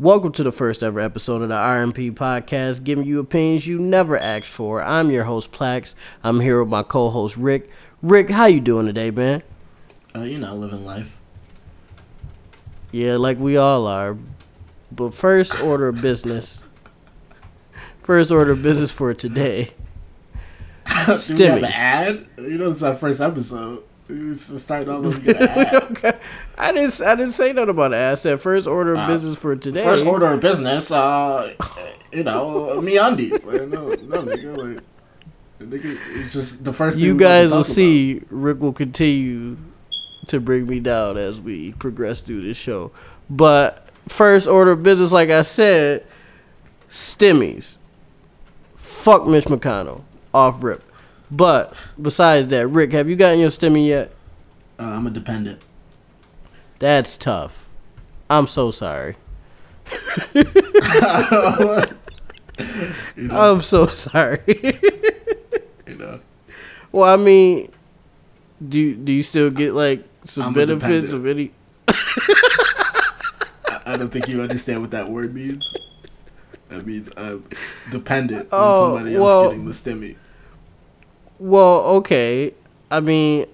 Welcome to the first ever episode of the RMP podcast, giving you opinions you never asked for. I'm your host Plax. I'm here with my co-host Rick. Rick, how you doing today, man? Uh, you know, living life. Yeah, like we all are. But first order of business. First order of business for today. We have an ad? You know, it's our first episode. Start an ad. okay. I didn't. I didn't say nothing about that. I first order of Uh, business for today. First order of business, uh, you know, me undies. Like, no, no, nigga, like, nigga, it's just the first thing You we want to guys will see. Rick will continue to bring me down as we progress through this show. But first order of business, like I said, stimmies. Fuck Mitch McConnell off rip. But besides that, Rick, have you gotten your stimmy yet? Uh, I'm a dependent. That's tough. I'm so sorry. You know, I'm so sorry. you know. well, I mean, do you, do you still get like some I'm benefits of any? I, I don't think you understand what that word means. That means I'm dependent Oh, on somebody else well- getting the stimmy. Well, okay. I mean,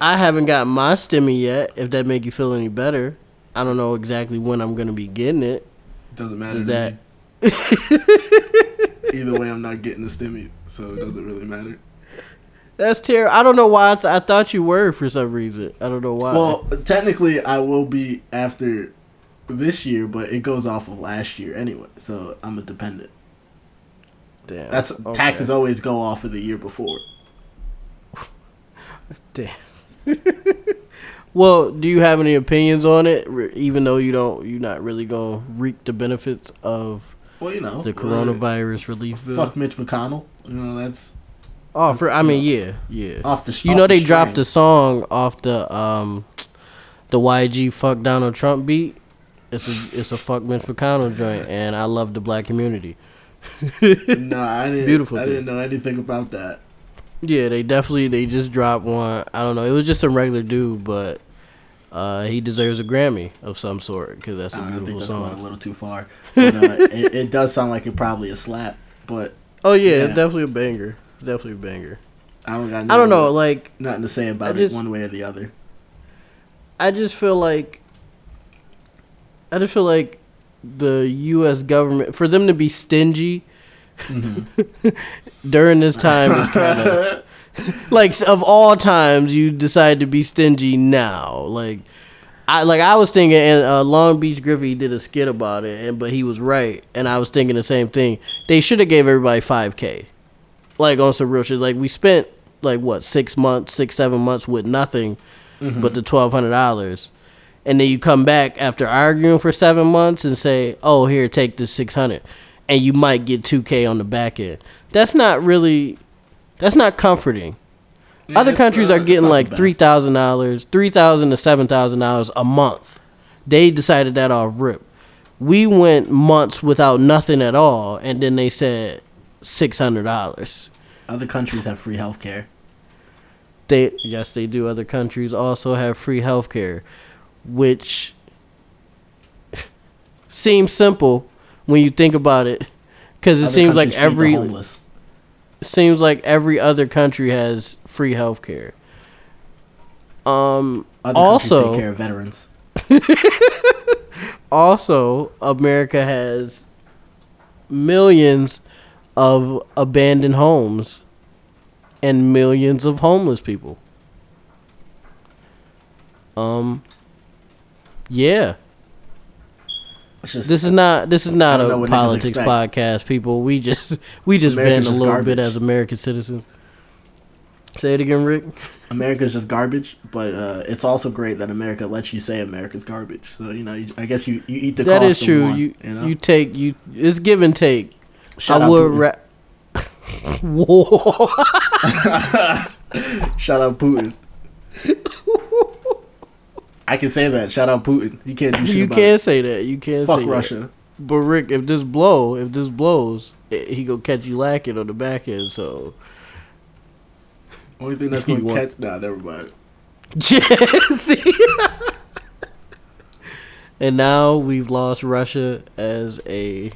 I haven't got my stimmy yet. If that make you feel any better, I don't know exactly when I'm gonna be getting it. Doesn't matter Does to that? me. Either way, I'm not getting the stimmy, so it doesn't really matter. That's terrible. I don't know why I, th- I thought you were for some reason. I don't know why. Well, technically, I will be after this year, but it goes off of last year anyway. So I'm a dependent. Damn. That's okay. taxes always go off of the year before. Damn. well, do you have any opinions on it? Even though you don't, you're not really gonna reap the benefits of Well, you know the uh, coronavirus relief bill. Fuck Mitch McConnell. You know that's Oh, for I mean, yeah, yeah. off the. You know the they dropped a song off the um the YG fuck Donald Trump beat. It's a it's a fuck Mitch McConnell joint, and I love the black community. No, I didn't. Beautiful I thing. didn't know anything about that. Yeah, they definitely they just dropped one. I don't know. It was just some regular dude, but uh, he deserves a Grammy of some sort because that's a I think beautiful song. going a little too far. But, uh, it, it does sound like it probably a slap, but Oh yeah, Yeah. it's definitely a banger. It's definitely a banger. I don't got. I don't know, nothing- like nothing to say about I it one way or the other. I just feel like I just feel like the U.S. government for them to be stingy during this time is kind of like of all times you decide to be stingy now. Like I like I was thinking, and uh, Long Beach Griffy did a skit about it, and but he was right, and I was thinking the same thing. They should have gave everybody five k, like on some real shit. Like we spent like what six months, six seven months with nothing, but the twelve hundred dollars. And then you come back after arguing for seven months and say, "Oh, here, take this six hundred, and you might get two k on the back end." That's not really, that's not comforting. Yeah, Other countries uh, are getting like three thousand dollars, three thousand to seven thousand dollars a month. They decided that off rip. We went months without nothing at all, and then they said six hundred dollars. Other countries have free healthcare. They yes, they do. Other countries also have free healthcare, which seems simple when you think about it, because it Other seems like countries feed the every homeless. seems like every other country has free healthcare. Um. Other also, take care of veterans. also America has millions of abandoned homes and millions of homeless people. Um yeah. Just This is not this is not I don't know a politics podcast, people. We just we just America's vent a little bit as American citizens. Say it again, Rick. America's just garbage, but uh, it's also great that America lets you say America's garbage. So you know, you, I guess you, you eat the That is true. one, you you know? you take you it's give and take. Shout I would ra- Whoa. Shout out Putin. I can say that. Shout out Putin. He can't do shit You can't it. say that. You can't Fuck say Russia. That. But Rick, if this blow, if this blows, eh, he gonna catch you lacking on the back end. So Only thing that's going to want- catch. Nah, never mind. Jesse. and now we've lost Russia as a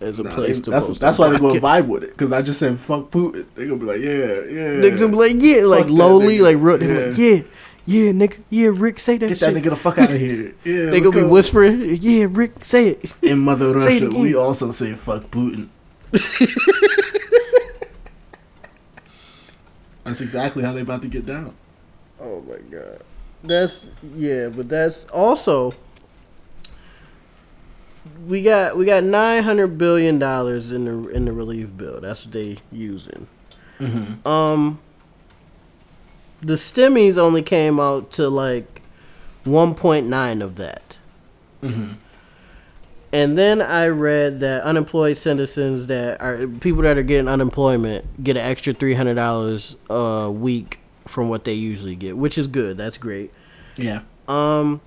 as a Nah, place they- to that's post that's why they're gonna vibe with it because I just said fuck Putin. They gonna be like, yeah, yeah. Niggas gonna be like, yeah, like Fuck lowly, like, real, they like, Yeah. Yeah, nigga, yeah, Rick, say that Get shit. that nigga the fuck out of here. Yeah, they gonna be whispering, yeah, Rick, say it. In Mother Russia, we also say fuck Putin. That's exactly how they about to get down. Oh my god. That's yeah, but that's also we got we got nine hundred billion dollars in the in the relief bill. That's what they using. Um, the stimmies only came out to like one point nine of that. And then I read that unemployed citizens that are people that are getting unemployment get an extra three hundred dollars a week from what they usually get, which is good. That's great. Yeah. Um,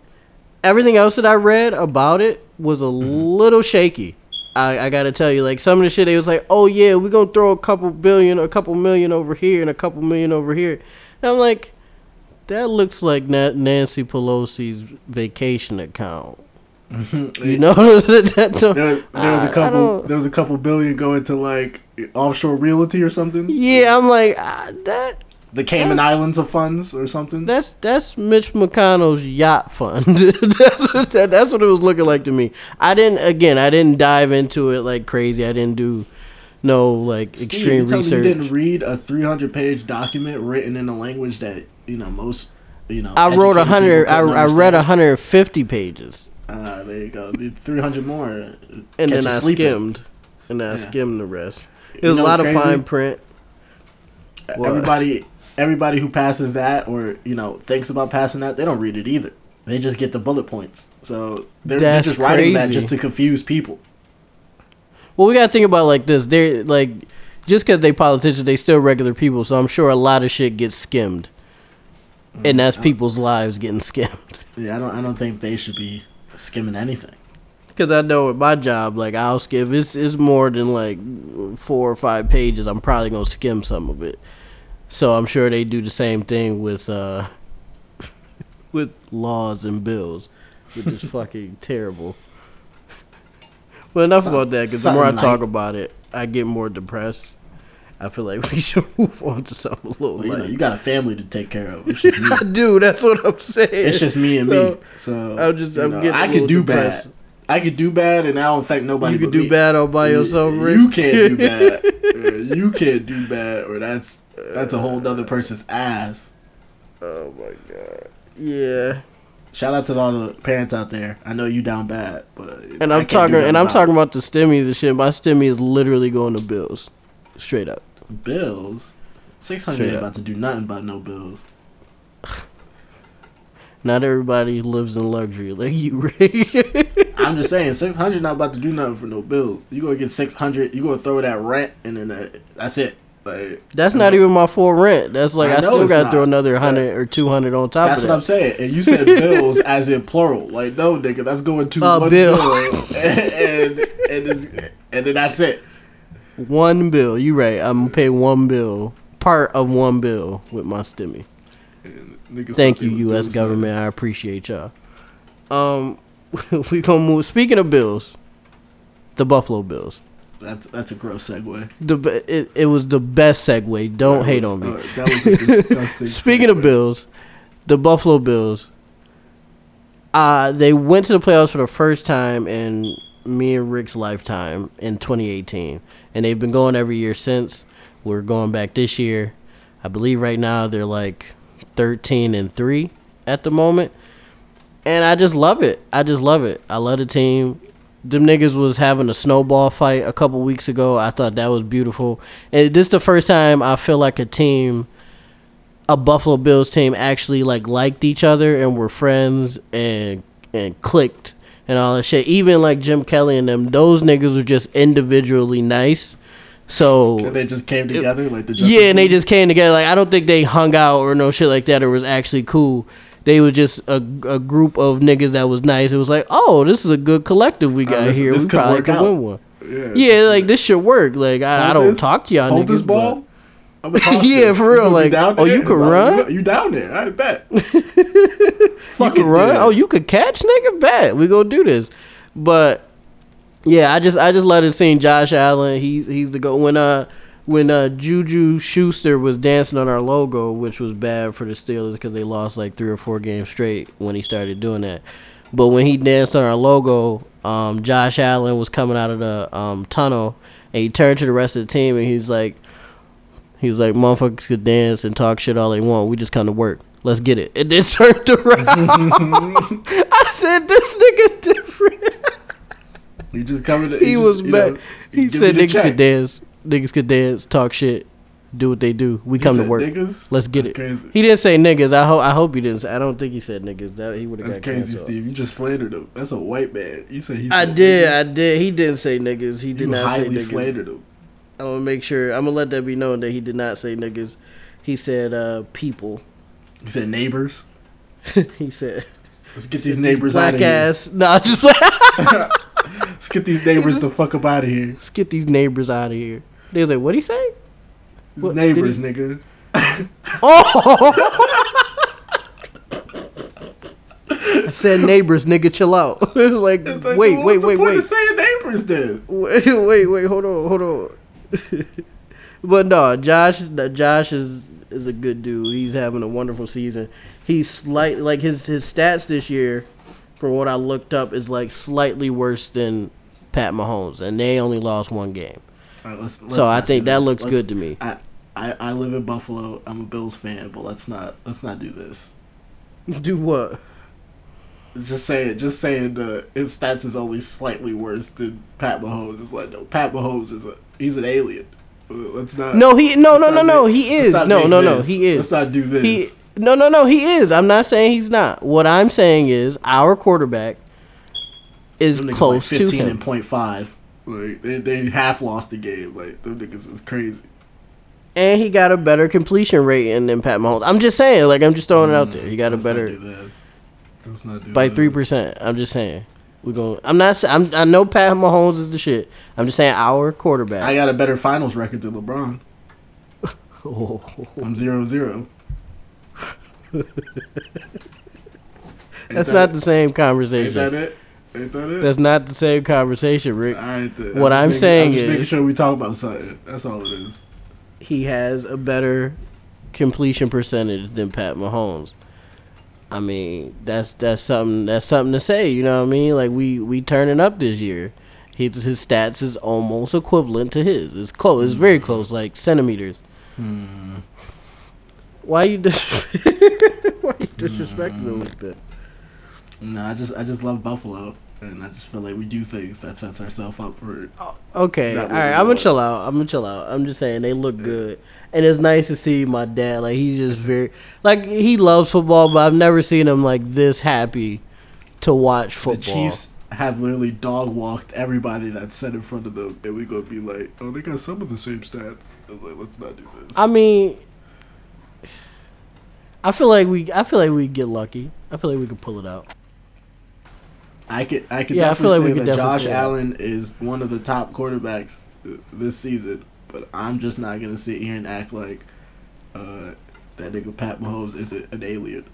everything else that I read about it was a little shaky. I, I gotta tell you, like some of the shit, they was like, "Oh yeah, we're gonna throw a couple billion, a couple million over here, and a couple million over here." And I'm like, that looks like Na- Nancy Pelosi's vacation account. You know, that There, there was a couple. There was a couple billion going to like offshore realty or something. Yeah, I'm like ah, that. The Cayman Islands of funds or something. That's that's Mitch McConnell's yacht fund. that's, what, that, that's what it was looking like to me. I didn't again. I didn't dive into it like crazy. I didn't do no like Steve, extreme you tell me research. You didn't read a 300 page document written in a language that you know most. You know. I wrote a hundred. I, I read a hundred and fifty pages, Ah, there you go. The 300 more. uh, and catch then I sleeping. skimmed, and I Yeah. skimmed the rest. It You was a lot of fine print. What? Everybody, everybody who passes that or you know thinks about passing that, they don't read it either. They just get the bullet points. So they're, they're just writing that just to confuse people. Well, we gotta think about it like this. They're like, just because they politicians, they still regular people. So I'm sure a lot of shit gets skimmed, and that's people's lives getting skimmed. Yeah, I don't. I don't think they should be skimming anything. Because I know at my job, like I'll skim. It's it's more than like four or five pages. I'm probably gonna skim some of it. So I'm sure they do the same thing with uh with laws and bills, which is fucking terrible. But enough Some- about that. Because the more I something talk about it, I get more depressed. I feel like we should move on to something a little Well, you know, you got a family to take care of. It's just me. I do. That's what I'm saying. it's just me and So, me. So I'm just- I'm know, getting I could do depressed. bad. I could do bad, and I don't affect nobody. You could do me. bad all by yourself, Rick. You can't do bad. You can't do bad, or that's that's a whole other person's ass. Oh my god. Yeah. Shout out to all the parents out there. I know you down bad, but And I'm talking, and I'm about talking it. about the stimmies and shit. My stimmy is literally going to bills, straight up. bills. Six hundred about to do nothing about no bills. Not everybody lives in luxury like you, Rick. I'm just saying, six hundred not about to do nothing for no bills. You gonna get six hundred. You gonna throw that rent, and then uh, that's it. Like That's not even my full rent. That's like I I, still got to throw another hundred or two hundred on top That's of what I'm saying. And you said bills as in plural. Like no, nigga, that's going to Uh, one bill. bill, and and and, and then that's it. One bill. You right. I'm gonna pay one bill, part of one bill with my stimmy. Thank you, U.S. government. I appreciate y'all. Um, we gonna move. Speaking of bills, the Buffalo Bills. That's that's a gross segue. The it, it was the best segue. Don't That hate was, on me. uh, that was a disgusting. Speaking of. Bills, the Buffalo Bills, uh, they went to the playoffs for the first time in me and Rick's lifetime in 2018, and they've been going every year since. We're going back this year. I believe right now they're like 13 and three at the moment, and I just love it. I just love it. I love the team. Them niggas was having a snowball fight a couple weeks ago. I thought that was beautiful. And this is the first time I feel like a team a Buffalo Bills team actually like liked each other and were friends and and clicked and all that shit. Even like Jim Kelly and them, those niggas were just individually nice. So they just came together like the Justice yeah, and they just came together. Like I don't think they hung out or no shit like that or was actually cool. They were just a, a group of niggas that was nice. It was like, oh, this is a good collective we got Uh, this- here. this we could probably could out. win one. yeah, Yeah, like this should work. Like I, I don't this- talk to y'all hold niggas, this ball. I'm a toss Yeah, for real, like, oh, you could run? You, down there? I bet. You Fucking run. dead. Oh, you could catch, nigga. Bet we gonna do this. But yeah, I just I just let it sing. Josh Allen, he's he's the go. When uh when uh Juju Schuster was dancing on our logo, which was bad for the Steelers because they lost like three or four games straight when he started doing that. But when he danced on our logo, um, Josh Allen was coming out of the um, tunnel and he turned to the rest of the team and he's like, he was like, motherfuckers could dance and talk shit all they want. We just come to work. Let's get it. And then turned around. I said, this nigga different. He just coming. To, He was just, you back. know, He said niggas could dance. Niggas could dance, talk shit, do what they do. We He come to work. Niggas? Let's get That's it. Crazy. He didn't say niggas. I hope. I hope he didn't. Say, I don't think he said niggas. That he would have That's got crazy, canceled. Steve. You just slandered him. That's a white man. You said he. I did. niggas. I did. He didn't say niggas. He did You not say highly niggas. slandered him. I'm gonna make sure. I'm gonna let that be known that he did not say niggas. He said uh, people. He said neighbors. he said Let's get these neighbors out black of here. ass. No, just Let's get these neighbors the fuck up out of here. let's get these neighbors out of here. They was like, what he say? What, neighbors, did nigga. Oh. I said neighbors, nigga, chill out. like, It's like, wait, what's wait, wait, wait. saying neighbors then. wait, wait, wait, hold on, hold on. but no, Josh, Josh is is a good dude. He's having a wonderful season. He's slight like his his stats this year, from what I looked up, is like slightly worse than Pat Mahomes, and they only lost one game. All right, let's, let's So I think that looks Let's- good to me. I, I I live in Buffalo. I'm a Bills fan, but let's not let's not do this. Do what? Just saying, just saying the his stats is only slightly worse than Pat Mahomes. It's like no, Pat Mahomes is a he's an alien. Uh, Let's not. No, he no no no no make- he is no no no this. he is. Let's not do this. He no no no he is. I'm not saying he's not. What I'm saying is our quarterback is close like to 15 him. and point five. Like they they half lost the game. Like them niggas is crazy. and he got a better completion rating than Pat Mahomes. I'm just saying, like I'm just throwing it out there. He got a better do this. Let's not do by three percent. I'm just saying. We going I'm not. I'm. I know Pat Mahomes is the shit. I'm just saying our quarterback. I got a better finals record than LeBron. Oh, I'm zero zero. that's not the same Ain't conversation. that it? Ain't that it? That's not the same conversation, Rick. Then. What I'm just saying I'm just making sure we talk about something. That's all it is. he has a better completion percentage than Pat Mahomes. I mean, that's that's something that's something to say. You know what I mean? Like we we turning up this year. His his stats is almost equivalent to his. It's close. It's very close, like centimeters. Hmm. Why you dis- Why you disrespecting him like that? No, I just I just love Buffalo, and I just feel like we do things that sets ourselves up for. Oh, okay, That all right. I'm gonna chill out. I'm gonna chill out. I'm just saying they look good, and it's nice to see my dad. Like he's just very like he loves football, but I've never seen him like this happy to watch The football. Chiefs have literally dog walked everybody that's set in front of them, and we gonna be like, oh, they got some of the same stats. Like, let's not do this. I mean, I feel like we. I feel like we get lucky. I feel like we could pull it out. I could I could Yeah, I definitely like we say that Josh. Allen is one of the top quarterbacks uh, this season, but I'm just not gonna sit here and act like uh, that nigga Pat Mahomes is a- an alien.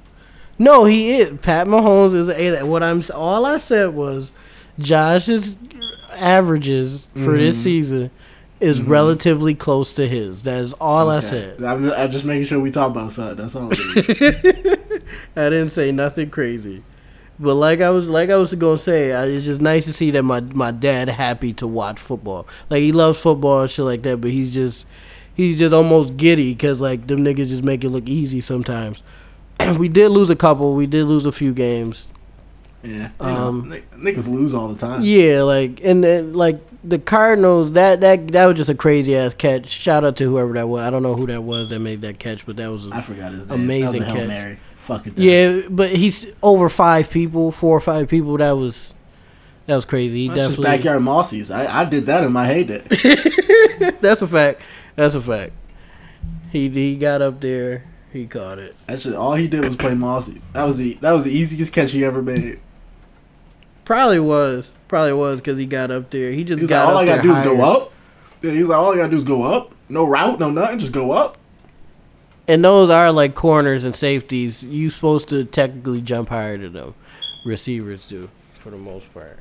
No, he is. Pat Mahomes is a. What I'm. All I said was, Josh's averages for this Mm-hmm. season is relatively close to his. That is all I said. I'm, I'm just making sure we talk about something. That's all. I didn't say nothing crazy. But like I was like I was gonna say, I, it's just nice to see that my my dad happy to watch football. Like he loves football and shit like that, but he's just he's just almost giddy because like them niggas just make it look easy sometimes. we did lose a couple. We did lose a few games. Yeah, Um, um, niggas lose all the time. Yeah, like and then like the Cardinals that that that was just a crazy ass catch. Shout out to whoever that was. I don't know who that was that made that catch, but that was I a, forgot his name. Amazing that was a Hail catch. Mary. Fuck it. yeah. But he's over five people, four or five people. That was that was crazy. He That's definitely backyard mossies. I, I did that in my heyday. that's a fact. That's a fact. He he got up there. He caught it. Actually, all he did was play mossy. That was the that was the easiest catch he ever made. Probably was. Probably was because he got up there. He just He's got like, all up I gotta do is go up. Yeah, he's like, all you gotta do is go up. No route, no nothing, just go up. And those are like corners and safeties. You supposed to technically jump higher than them. Receivers do for the most part.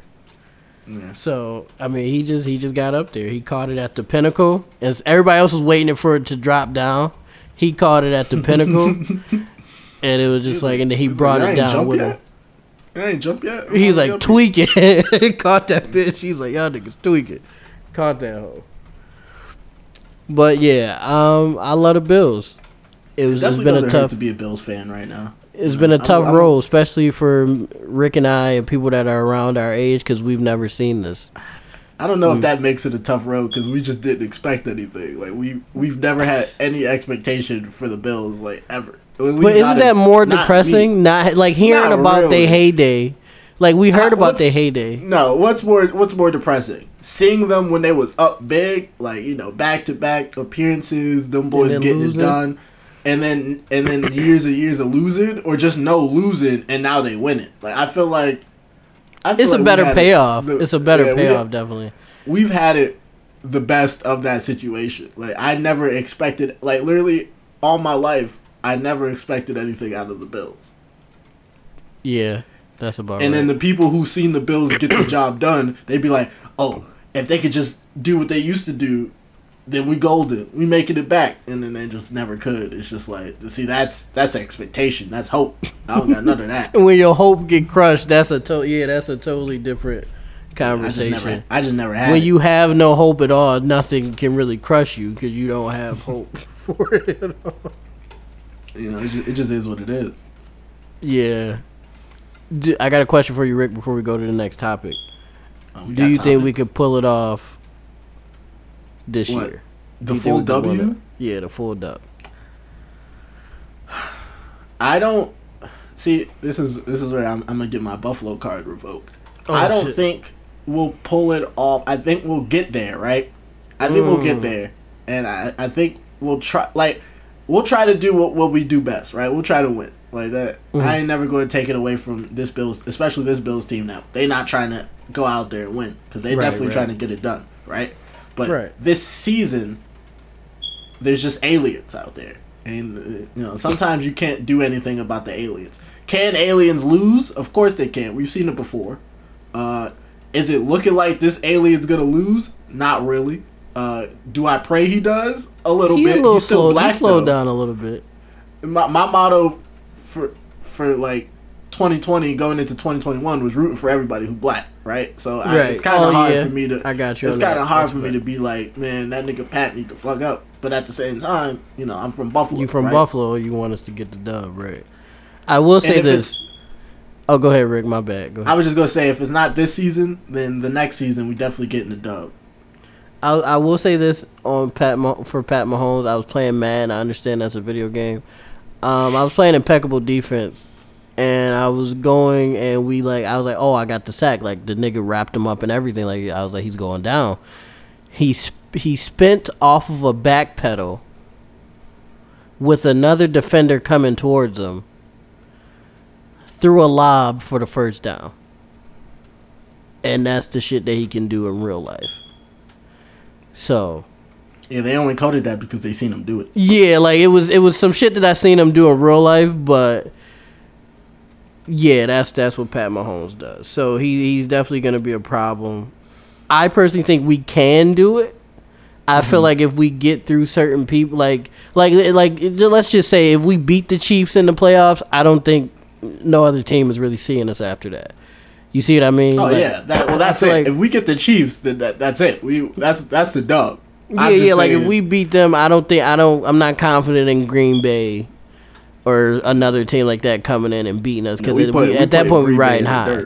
Yeah. So I mean, he just he just got up there. He caught it at the pinnacle, and everybody else was waiting for it to drop down. He caught it at the pinnacle, and it was just like, and then he brought like, it down with yet. him. I ain't jump yet. I'm He's like up here." tweaking. Caught that bitch. He's like, y'all niggas tweaking. Caught that hoe. But yeah, um, I love the Bills. It was. It's Definitely been a tough. to be a Bills fan right now. It's You been know, a I'm- tough I'm- role, especially for Rick and I and people that are around our age, because we've never seen this. I don't know Mm. if that makes it a tough road because we just didn't expect anything. Like we we've never had any expectation for the Bills like ever. At least But isn't that in- more not me. depressing? Not like hearing Not about their heyday. Like we heard about what's- their heyday. No, what's more what's more depressing? Seeing them when they was up big, like you know, back to back appearances, them boys getting losing. it done, and then and then years and years of losing, or just no losing, and now they win it. Like I feel like I feel It's like a better payoff. the- it's a better yeah, payoff, definitely. we've had it the best of that situation. Like I never expected like literally all my life I never expected anything out of the Bills. Yeah, that's about And right. then the people who seen the Bills get the job done, they'd be like, "Oh, if they could just do what they used to do, then we golden. We making it back." And then they just never could. It's just like, see, that's that's expectation. That's hope. I don't got none of that. And when your hope get crushed, that's a to- yeah, that's a totally different I just conversation. never, I just never had. when it. you have no hope at all, nothing can really crush you because you don't have hope for it at all. you know, it just, it just is what it is. Yeah. D- I got a question for you, Rick, before we go to the next topic. Um, Do you think we could pull it off this What? year? the you full we could win W? Yeah, the full dub. I don't see. This is this is where I'm, I'm gonna get my Buffalo card revoked. Oh, I don't shit. think we'll pull it off. I think we'll get there, right? I think we'll get Mm. there, and I I think we'll try. Like we'll try to do what, what we do best, right? We'll try to win like that. Mhm. I ain't never going to take it away from this Bills, especially this Bills team. Now they not trying to go out there and win because they Right, definitely right. trying to get it done, right? But Right. this season, there's just aliens out there, and uh, you know sometimes you can't do anything about the aliens. Can aliens lose? Of course they can. We've seen it before. Uh, is it looking like this alien's gonna lose? Not really. Uh, do I pray he does? A little He bit. a little He's still slow. He slowed though. down a little bit. My, my motto for for like 2020 going into 2021 was rooting for everybody who black, right? So I, it's kind of Oh, hard yeah. for me to. I got you It's kind of hard for me to be like, man, that nigga Pat need to fuck up. But at the same time, you know, I'm from Buffalo. You from right? Buffalo? You want us to get the dub, right? I will say this. Oh, go ahead, Rick. My bad. Go I was just gonna say, if it's not this season, then the next season we definitely getting the dub. I, I will say this on Pat Mah- for Pat Mahomes. I was playing Madden. I understand that's a video game. Um, I was playing impeccable defense, and I was going, and we like, I was like, oh, I got the sack. Like the nigga wrapped him up and everything. Like I was like, he's going down. He sp- he spent off of a back pedal with another defender coming towards him. Threw a lob for the first down. And that's the shit that he can do in real life. So Yeah, they only called it that because they seen him do it. yeah, like it was it was some shit that I seen him do in real life, but yeah, that's that's what Pat Mahomes does. So he he's definitely gonna be a problem. I personally think we can do it. I feel mm-hmm. like if we get through certain people, like like like let's just say if we beat the Chiefs in the playoffs, I don't think no other team is really seeing us after that. You see what I mean? Oh Like, yeah, that, well that's it. like- if we get the Chiefs, then that, that's it. We that's that's the dub. Yeah, yeah. Like if we beat them, I don't think I don't. I'm not confident in Green Bay or another team like that coming in and beating us because at that point we riding high.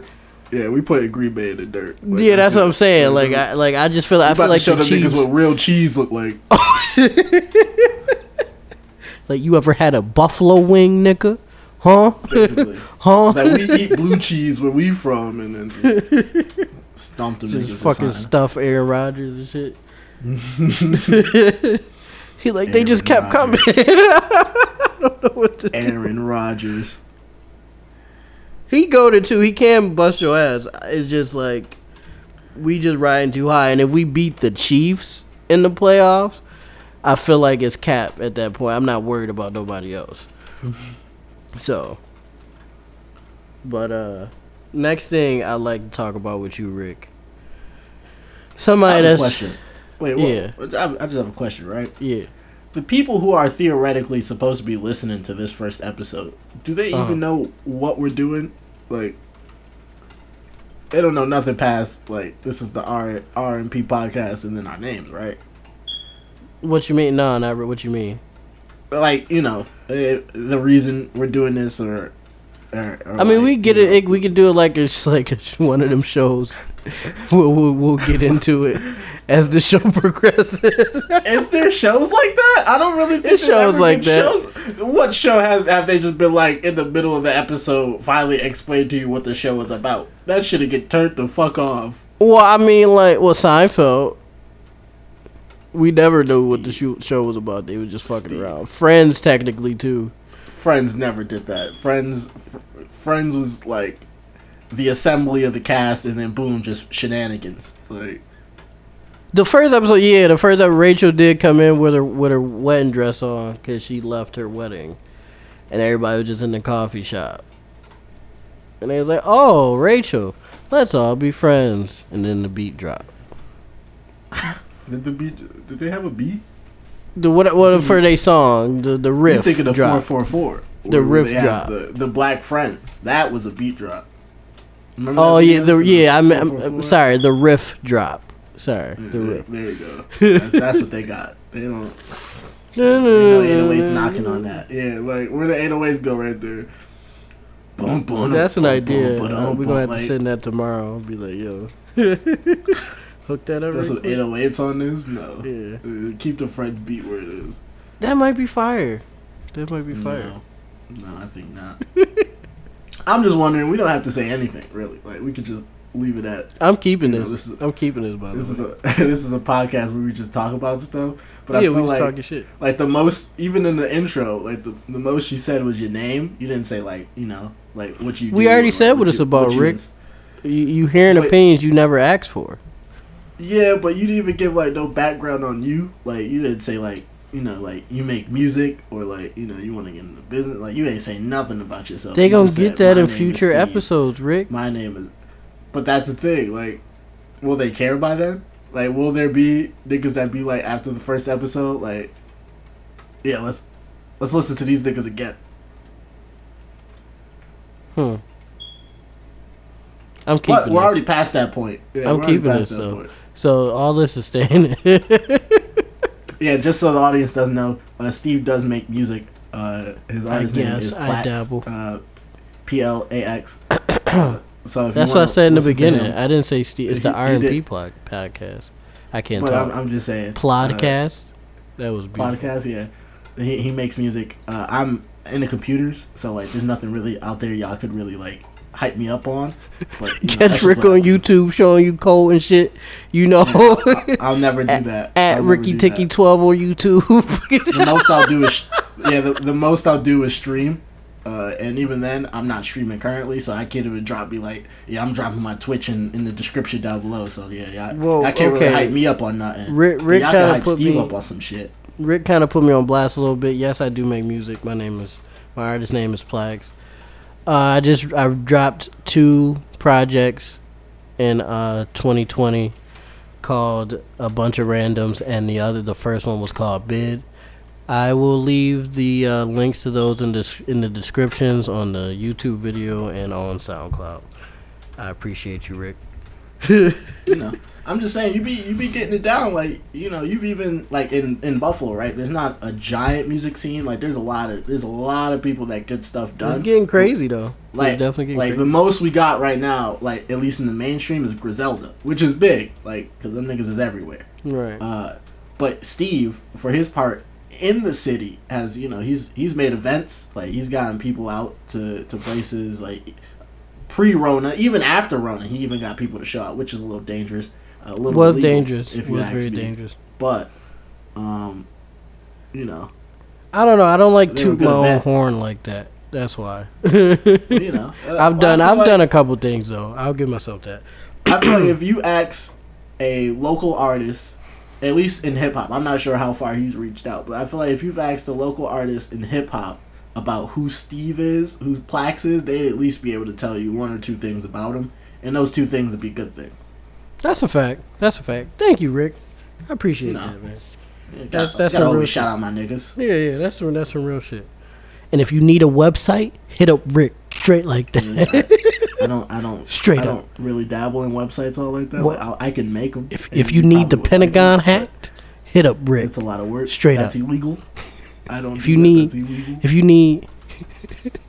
Yeah, we put Green Bay in the dirt. But Yeah, that's what I'm saying. Like I like I just feel like, I feel like show the Chiefs. niggas what real cheese look like. Like you ever had a buffalo wing, nigga? Huh? Basically, huh? it's like we eat blue cheese where we from, and then just stomp them just fucking stuff Aaron Rodgers and shit. he like they just Aaron kept coming. Don't know what to do. Aaron Rodgers. He go to two. He can bust your ass. It's just like we just riding too high, and if we beat the Chiefs, in the playoffs, I feel like it's cap at that point. I'm not worried about nobody else. so, but uh, next thing I'd like to talk about with you, Rick. I Somebody that's question. Wait, Yeah. what, I I just have a question, right? yeah. The people who are theoretically supposed to be listening to this first episode, do they Uh-huh. even know what we're doing? Like, they don't know nothing past like this is the R R and P podcast and then our names, right? What you mean? No, not what you mean. Like, you know, eh, the reason we're doing this, or, or, or I mean, like, we get it, know, it. We can do it like it's like one of them shows. we'll, we'll we'll get into it as the show progresses. Is there shows like that? I don't really think shows like that. Shows. What show has have they just been like in the middle of the episode finally explain to you what the show is about? That should get turned the fuck off. well, I mean, like, well, Seinfeld. We never knew what the show show was about. They were just fucking Steve. around. Friends, technically, too. Friends never did that. Friends, Fr- Friends was like the assembly of the cast, and then boom, just shenanigans. Like The first episode, yeah, the first episode, Rachel did come in with her with her wedding dress on because she left her wedding, and everybody was just in the coffee shop, and they was like, "Oh, Rachel, let's all be friends," and then the beat dropped. did the beat? Did they have a beat? The what what for their song the the riff. You thinking of four four four? The riff drop. The, the Black Friends. That was a beat drop. Remember Oh yeah, the yeah. I'm, I'm, I'm sorry, the riff drop. Sorry, the There, riff. there you go. That- that's what they got. They don't. You know, 808s knocking on that. Yeah, like where the 808s go right there. Boom, boom. That's an idea. boom, Uh, boom, We're gonna have like, to send that tomorrow. I'll be like, yo, hook that up. That's real what quick. 808s on this. No. Yeah. Uh, keep the Friends beat where it is. That might be fire. That might be fire. No, no, I think not. I'm just wondering. We don't have to say anything really. Like we could just leave it at. I'm keeping You know, this. this is- I'm keeping this. By the This is a this is a podcast where we just talk about stuff. But I feel like talking shit. like the most even in the intro like the, the most you said was your name you didn't say like you know like what you We already or, said like, what it's you- about, you Rick. You, you hearing Wait. opinions you never asked for. yeah but you didn't even give like no background on you like you didn't say like you know like you make music or like you know you want to get into business like you ain't say nothing about yourself They You gonna get said, that in future episodes, Rick. my name is but that's the thing like will they care by then like will there be niggas that be like after the first episode like yeah let's let's listen to these niggas again Hmm. I'm keeping. But we're this. already past that point. Yeah, I'm keeping this though. point. So all this is staying. Yeah, just so the audience doesn't know, uh, Steve does make music. Uh, his artist name is Plax. Uh, P L A X. Uh, So if That's what I said in the beginning. him- I didn't say Steve. It's He- the R and plug podcast. I can't but I'm, talk. I'm just saying. Plodcast. that was Uh, beautiful. podcast, yeah. He, he makes music. Uh, I'm into computers, so like, there's nothing really out there y'all could really like hype me up on. But you know, Catch Rick on. YouTube showing you code and shit. You know, I'll never do that. at Ricky Ticky twelve on YouTube. the most I'll do is yeah. The, the most I'll do is stream, uh, and even then I'm not streaming currently, so I can't even drop. Be like, yeah, I'm dropping my Twitch in, in the description down below. So yeah, yeah. Whoa, I can't okay. really hype me up on nothing. Rick- Rick kinda can hype put Steve me- up on some shit. Rick kind of put me on blast a little bit. Yes, I do make music. My name is my artist name is Plax. Uh, I just I dropped two projects in uh 2020 called a bunch of randoms, and the other the first one was called Bid. I will leave the uh, links to those in the in the descriptions on the YouTube video and on SoundCloud. I appreciate you, Rick. You know, I'm just saying you be you be getting it down. Like you know, you've even like in in Buffalo, right? There's not a giant music scene. Like there's a lot of there's a lot of people that get stuff done. It's getting crazy though. like it's definitely getting like crazy. the most we got right now, like at least in the mainstream, is Griselda, which is big, like because them niggas is everywhere. right. Uh, but Steve, for his part in the city, has you know he's he's made events, like he's gotten people out to to places like pre Rona, even after Rona, he even got people to show up, which is a little dangerous. A little was illegal, dangerous. if It you was ask very me. dangerous. But, um, you know, I don't know. I don't like toot my own horn like that. That's why. you know, uh, I've done. I've like- done a couple things though. I'll give myself that. I feel like if you ask a local artist at least in hip hop. I'm not sure how far he's reached out, but I feel like if you've asked a local artist in hip hop about who Steve is, who Plax is, they'd at least be able to tell you one or two things about him, and those two things would be good things. That's a fact. That's a fact. Thank you, Rick. I appreciate No. that, man. Yeah, That's- that's some real shout out my niggas. Yeah, yeah, that's some that's some real shit. And if you need a website, hit up Rick straight like that. I don't, I don't, Straight I up. don't really dabble in websites all like that. Like, I, I can make them. if if you need the Pentagon hacked, hit up Rick. it's a lot of work. Straight That's up. illegal. I don't. If do you that. need That's if you need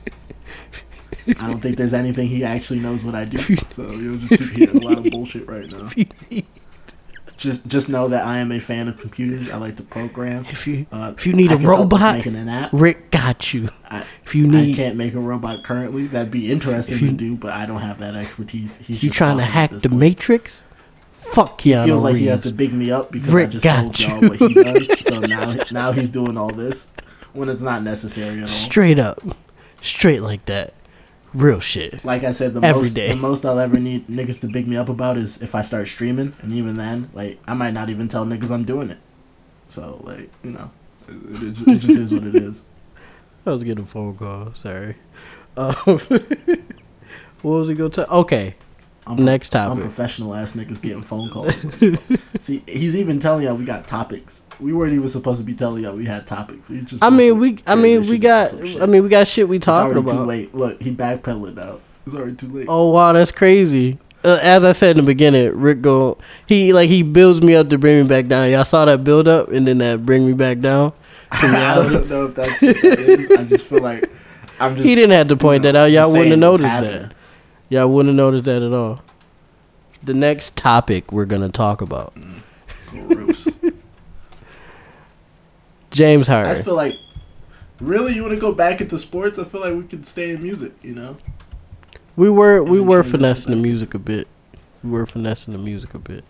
I don't think there's anything he actually knows what I do. So you'll just keep hearing a lot of bullshit right now. if you need Just just know that I am a fan of computers. I like to program. if you Uh, if you need I a can help with robot, making an app. Rick got you. I, If you need, I can't make a robot currently. That'd be interesting you- to do, but I don't have that expertise. He's you trying to hack the point. Matrix, fuck Keanu Feels like Reeves. he has to big me up because I just told you. y'all what he does. So now now he's doing all this when it's not necessary at all. straight up, straight like that, real shit. Like I said, the Every most day. the most I'll ever need niggas to big me up about is if I start streaming, and even then, like I might not even tell niggas I'm doing it. So like you know, it, it, it just is what it is. I was getting a phone call. Sorry. Um, what was he going to? Okay, I'm next topic. Unprofessional ass niggas getting phone calls. See, he's even telling y'all we got topics. We weren't even supposed to be telling y'all we had topics. We just I mean, we. I mean, we got. I mean, we got shit we it's talking already too about. late. Look, he backpedaling now. It's already too late. Oh wow, that's crazy. Uh, as I said in the beginning, Rick go he like he builds me up to bring me back down. Y'all saw that build up and then that bring me back down. I don't know if that's what that is. I just feel like I'm just. he didn't have to point you know, that out. Y'all wouldn't have noticed happening. That. Y'all wouldn't have noticed that at all. The next topic we're gonna talk about Gross. James I Harden. just feel like, really, you want to go back into sports? I feel like we could stay in music. You know, We were we were finessing the music a bit. We were finessing the music a bit.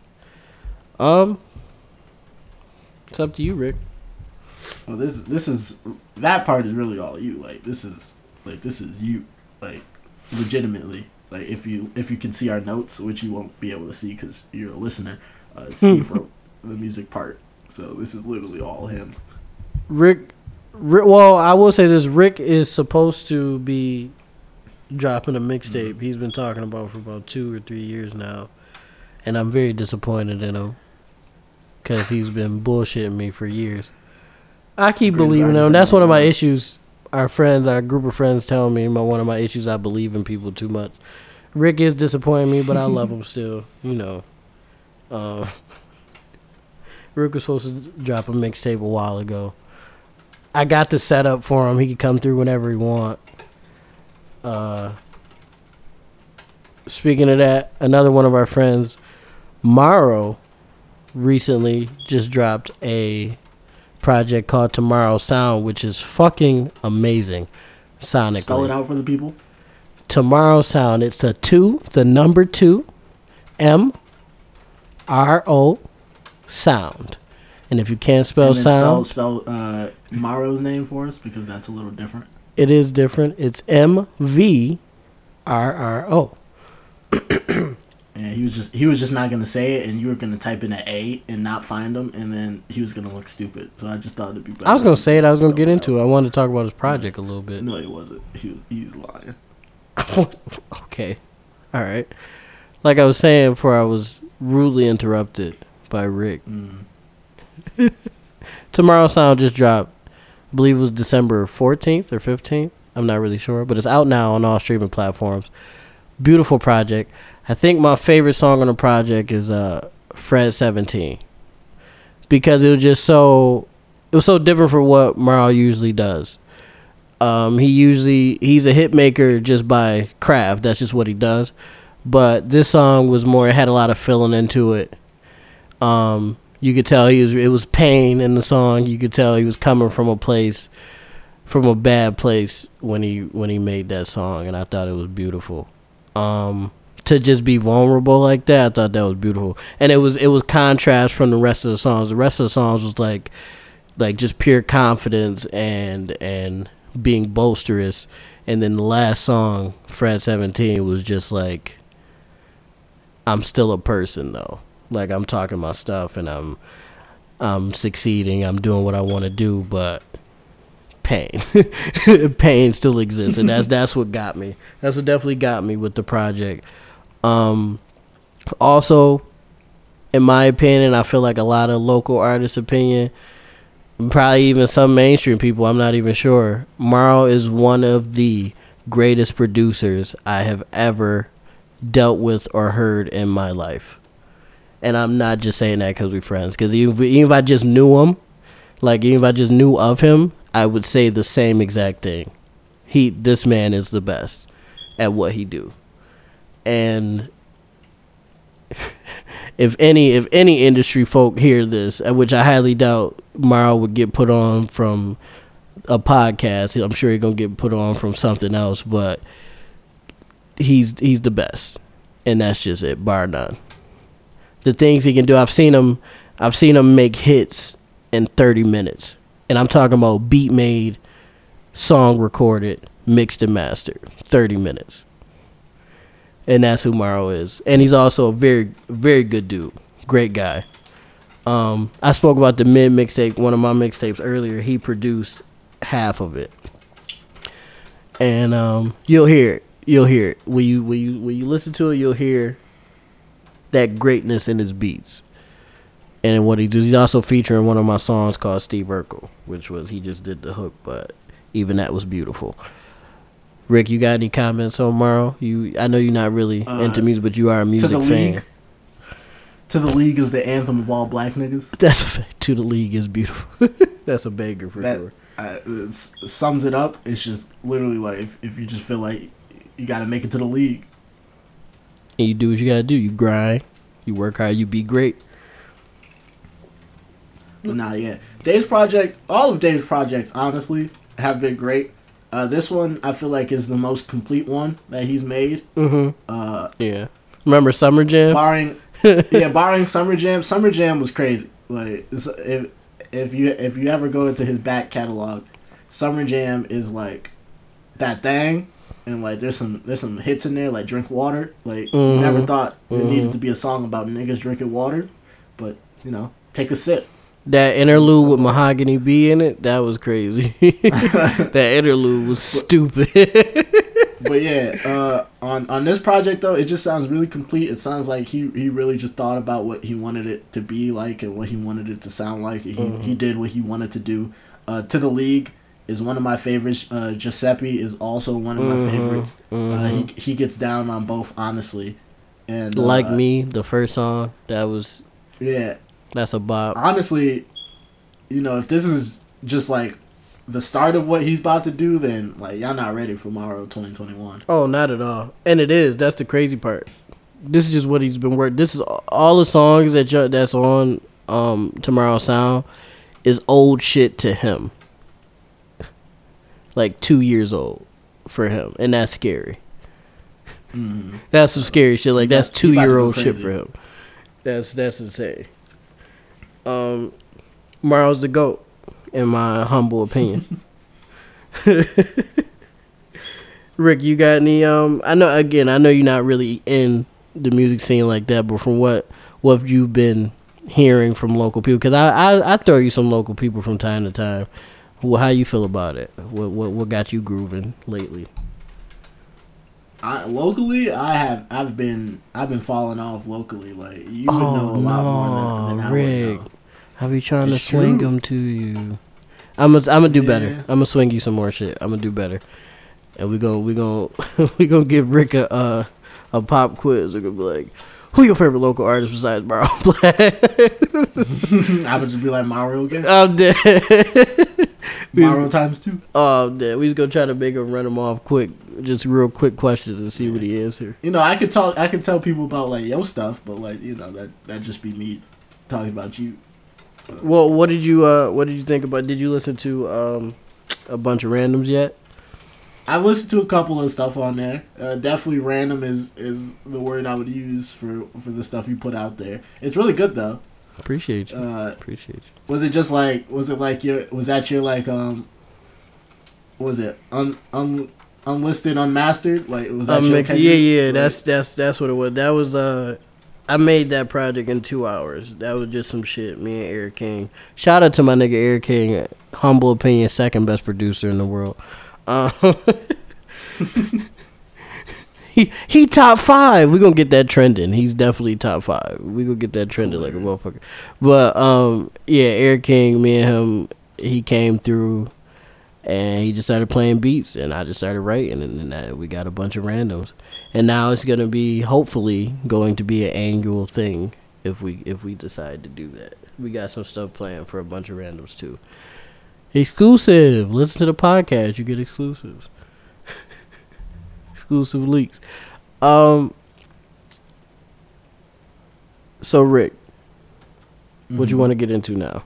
Um, it's up to you, Rick. well, this this is that part is really all you. Like this is like this is you. Like legitimately. Like if you if you can see our notes, which you won't be able to see because you're a listener. Uh, Steve wrote the music part, so this is literally all him. Rick, Rick. Well, I will say this: Rick is supposed to be dropping a mixtape. He's been talking about for about two or three years now, and I'm very disappointed in him because he's been bullshitting me for years. I keep Greatest believing him. That's one of my issues. Our friends, our group of friends, tell me my one of my issues. I believe in people too much. Rick is disappointing me, but I love him still. You know. Um, Rick was supposed to drop a mixtape a while ago. I got the setup for him. He could come through whenever he want. Uh, speaking of that, another one of our friends, Mvrro, recently just dropped a project called Tomorrow Sound, which is fucking amazing sonically. Spell it out for the people. Tomorrow Sound. It's a two, the number two, M R O sound. And if you can't spell sound, spell spell uh, Mvrro's name for us because that's a little different. it is different. It's M V R R O. And he was just he was just not gonna say it, and you were gonna type in an A and not find him, and then he was gonna look stupid. So I just thought it'd be better. I was gonna say it. I was gonna get into it. I wanted to talk about his project a little bit. No, he wasn't. He was he's lying. okay. All right. Like I was saying before I was rudely interrupted by Rick. Mm. Tomorrow Sound just dropped. I believe it was December 14th or 15th. I'm not really sure, but it's out now on all streaming platforms. Beautiful project. I think my favorite song on the project is uh Fred 17 because it was just so it was so different from what Mvrro usually does. Um, he usually he's a hit maker just by craft. That's just what he does. But this song was more. It had a lot of feeling into it. Um, you could tell he was. It was pain in the song. You could tell he was coming from a place, from a bad place when he when he made that song, and I thought it was beautiful. Um, to just be vulnerable like that, I thought that was beautiful, and it was it was contrast from the rest of the songs. The rest of the songs was like, like just pure confidence and and being boisterous, and then the last song, Fred Seventeen, was just like, I'm still a person though. Like I'm talking my stuff and I'm I'm succeeding. I'm doing what I want to do, but pain, pain still exists, and that's that's what got me. That's what definitely got me with the project. Um, also, in my opinion, I feel like a lot of local artists' opinion, probably even some mainstream people, I'm not even sure. Mvrro is one of the greatest producers I have ever dealt with or heard in my life. And I'm not just saying that because we're friends. Because even, if- even if I just knew him, like even if I just knew of him, I would say the same exact thing. He, this man is the best at what he do, and if any if any industry folk hear this, uh, which I highly doubt, Mvrro would get put on from a podcast. I'm sure he's gonna get put on from something else, but he's he's the best, and that's just it, bar none. The things he can do, I've seen him, I've seen him make hits in 30 minutes, and I'm talking about beat made, song recorded, mixed and mastered, 30 minutes. And that's who Mvrro is, and he's also a very very good dude, great guy. Um, I spoke about the mid mixtape, one of my mixtapes earlier. He produced half of it, and um, you'll hear it. You'll hear it when you when you when you listen to it. You'll hear that greatness in his beats, and what he does. He's also featuring one of my songs called Steve Urkel, which was he just did the hook, but even that was beautiful. Rick, you got any comments on Mvrro? You, I know you're not really Uh, into music, but you are a music the fan. league. To the league is the anthem of all black niggas. That's a fact. To the league is beautiful. That's a banger for That sure. uh, it sums it up. It's just literally like if, if you just feel like you got to make it to the league. And you do what you gotta do. You grind. You work hard. You be great. But nah, yeah. Dave's project, all of Dave's projects, honestly, have been great. Uh, this one I feel like is the most complete one that he's made. Mm-hmm. Uh, Yeah. Remember Summer Jam? barring, yeah, barring Summer Jam. Summer Jam was crazy. Like if if you if you ever go into his back catalog, Summer Jam is like that thing. And like there's some there's some hits in there like drink water like Mhm. never thought there Mhm. needed to be a song about niggas drinking water, but you know take a sip. That interlude with Mahogany B in it, that was crazy. that interlude was stupid. but yeah, uh, on on this project though, it just sounds really complete. It sounds like he he really just thought about what he wanted it to be like and what he wanted it to sound like. He he did what he wanted to do. Uh, to the league is one of my favorites. Uh, Giuseppe is also one of my Mhm, favorites. Uh, he he gets down on both honestly, and uh, like me, the first song, that was yeah. That's a bop. Honestly, you know, if this is just like the start of what he's about to do, then like y'all not ready for twenty one. Oh, not at all. And it is. That's the crazy part. This is just what he's been working. This is all the songs that you, that's on um Tomorrow Sound is old shit to him. Like two years old for him, and that's scary. That's some scary shit. Like that's He two year old shit for him. That's that's insane. Um, Mvrro's the goat, in my humble opinion. Rick, you got any? Um, I know again, I know you're not really in the music scene like that, but from what what you've been hearing from local people? Because I, I I throw you some local people from time to time. Well, how you feel about it? What what what got you grooving lately? I, locally, I have I've been I've been falling off locally. Like you would know a lot more than, than I would know. I be trying It's to swing true. them to you. I'm gonna I'm gonna do better. I'm gonna swing you some more shit. I'm gonna do better. And we go we gonna we gonna give Rick a uh, a pop quiz. We're gonna be like, who your favorite local artist besides Barrow Black? I would just be like Mvrro again. I'm dead. Mvrro times two. oh, I'm dead. We just gonna try to make him run him off quick, just real quick questions and see what he answers. You know, I could talk. I could tell people about like yo stuff, but like you know that that just be me talking about you. Well, what did you uh what did you think about? Did you listen to um a bunch of randoms yet? I listened to a couple of stuff on there. Uh, definitely random is is the word I would use for for the stuff you put out there. It's really good though. Appreciate you. Uh, Appreciate you. was it just like was it like your was that your like um was it un, un unlisted unmastered like was that your Unmixed, Kendrick? yeah, yeah, Like, that's that's that's what it was. That was uh, I made that project in two hours. That was just some shit. Me and Eric King. Shout out to my nigga Eric King. Humble opinion, second best producer in the world. Um, he he top five. We gonna get that trending. He's definitely top five. We gonna get that trending like a motherfucker. But um, yeah, Eric King. Me and him. He came through and he just started playing beats and i just started writing and then we got a bunch of randoms. And now it's going to be hopefully going to be an annual thing if we if we decide to do that. We got some stuff planned for a bunch of randoms too. Exclusive. Listen to the podcast. You get exclusives. Exclusive leaks. Um so rick what you want to get into now?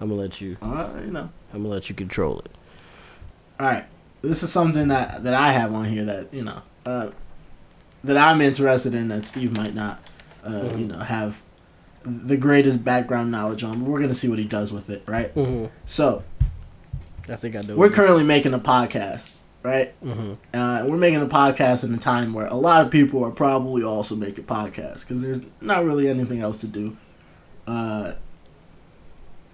I'm gonna let you Uh, you know. I'm gonna let you control it All right. This is something that that I have on here that you know uh, that I'm interested in that Steve might not, uh, you know, have the greatest background knowledge on. But we're gonna see what he does with it, right? mm-hmm. So i think i know we're currently making a podcast, right? mm-hmm. Uh, we're making a podcast in a time where a lot of people are probably also making podcasts because there's not really anything else to do. Uh,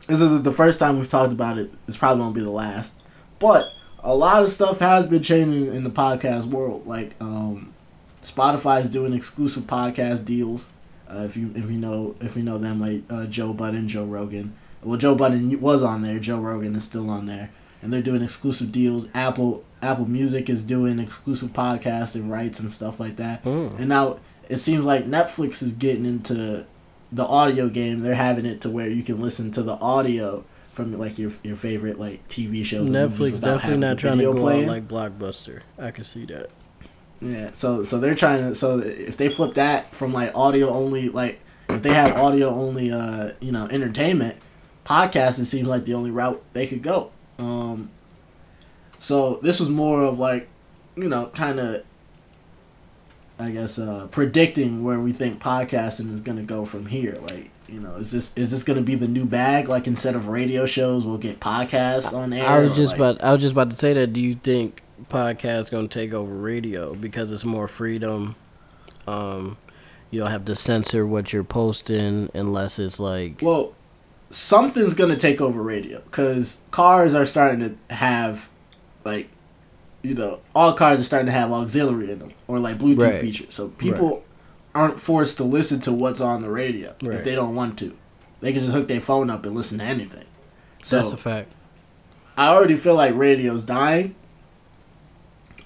this is the first time we've talked about it. It's probably won't be the last, but a lot of stuff has been changing in the podcast world. Like um, Spotify is doing exclusive podcast deals. Uh, if you if you know if you know them, like uh, Joe Budden, Joe Rogan. Well, Joe Budden was on there. Joe Rogan is still on there, and they're doing exclusive deals. Apple Apple Music is doing exclusive podcasts and rights and stuff like that. Mm. And now it seems like Netflix is getting into the audio game. They're having it to where you can listen to the audio from like your your favorite like TV shows. Netflix definitely not trying to go playing. like Blockbuster. I can see that. Yeah, so so they're trying to so if they flip that from like audio only like if they have audio only uh you know entertainment podcast it seems like the only route they could go. Um so this was more of like you know kind of I guess uh predicting where we think podcasting is going to go from here like you know is this is this going to be the new bag like instead of radio shows we'll get podcasts on air I was just like- about I was just about to say that. Do you think podcast going to take over radio because it's more freedom? Um, you don't have to censor what you're posting unless it's like Well, something's gonna take over radio because cars are starting to have, like, you know, all cars are starting to have auxiliary in them or like Bluetooth Right. features. So people aren't forced to listen to what's on the radio Right. if they don't want to. They can just hook their phone up and listen to anything. So that's a fact. I already feel like radio's dying.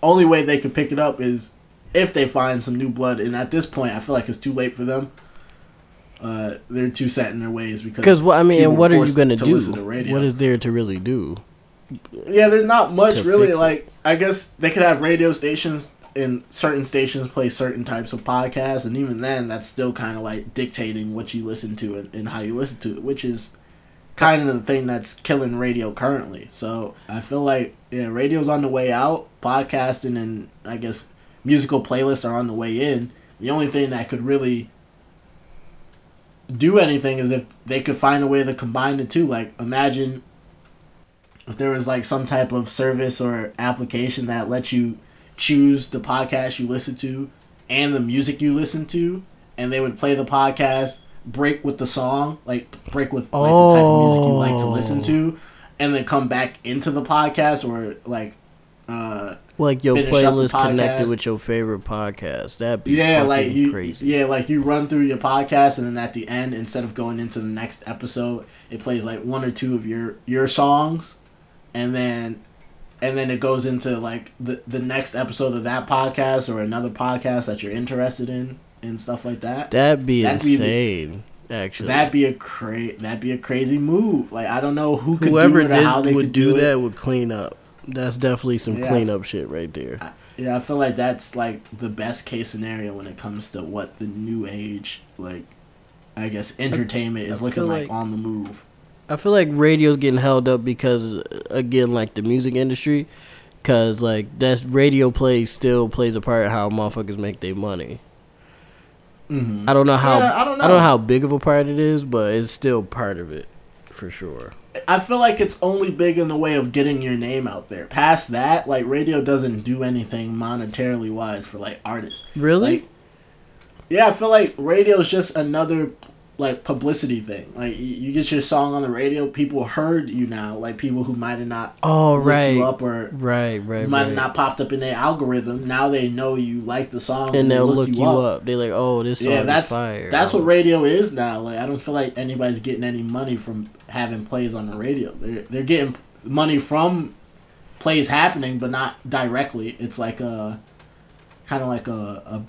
Only way they could pick it up is if they find some new blood, and at this point, I feel like it's too late for them. Uh, they're too set in their ways because. Because what I mean, and what are you gonna to do? to radio. What is there to really do? Yeah, there's not much really. Like, I guess they could have radio stations, and certain stations play certain types of podcasts, and even then, that's still kind of like dictating what you listen to and, and how you listen to it, which is kind of the thing that's killing radio currently. So I feel like yeah, radio's on the way out. Podcasting and I guess musical playlists are on the way in. The only thing that could really do anything is if they could find a way to combine the two. Like imagine if there was like some type of service or application that lets you choose the podcast you listen to and the music you listen to, and they would play the podcast, break with the song, like break with like the type of music you like to listen to, and then come back into the podcast or like uh Like your Finish up the playlist connected with your favorite podcast. That'd be yeah, like you crazy. yeah, like you run through your podcast and then at the end instead of going into the next episode, it plays like one or two of your your songs and then and then it goes into like the the next episode of that podcast or another podcast that you're interested in and stuff like that. That'd be That'd be insane. actually, That'd be a cra- that'd be a crazy move. Like I don't know who could whoever or how did they would do do, that would clean up. That's definitely some Yeah. cleanup shit right there. Yeah, I feel like that's like the best case scenario when it comes to what the new age like I guess entertainment is I looking like, like- on the move. I feel like radio's getting held up because again, like the music industry, because like that radio play still plays a part how motherfuckers make their money. Mm-hmm. I don't know how Yeah, I don't know. I don't know how big of a part it is, but it's still part of it for sure. I feel like it's only big in the way of getting your name out there. Past that, like radio doesn't do anything monetarily wise for like artists. Really? Like, Yeah, I feel like radio is just another like publicity thing. Like you, you get your song on the radio, people heard you now. Like people who might have not Oh right, you up or right, right, might have right. not popped up in their algorithm. Now they know you like the song and they they'll look you up. They're like, oh, this song Yeah, that's is fire. that's Oh. what radio is now. Like I don't feel like anybody's getting any money from having plays on the radio. They're they're getting money from plays happening, but not directly. It's like a kind of like a, a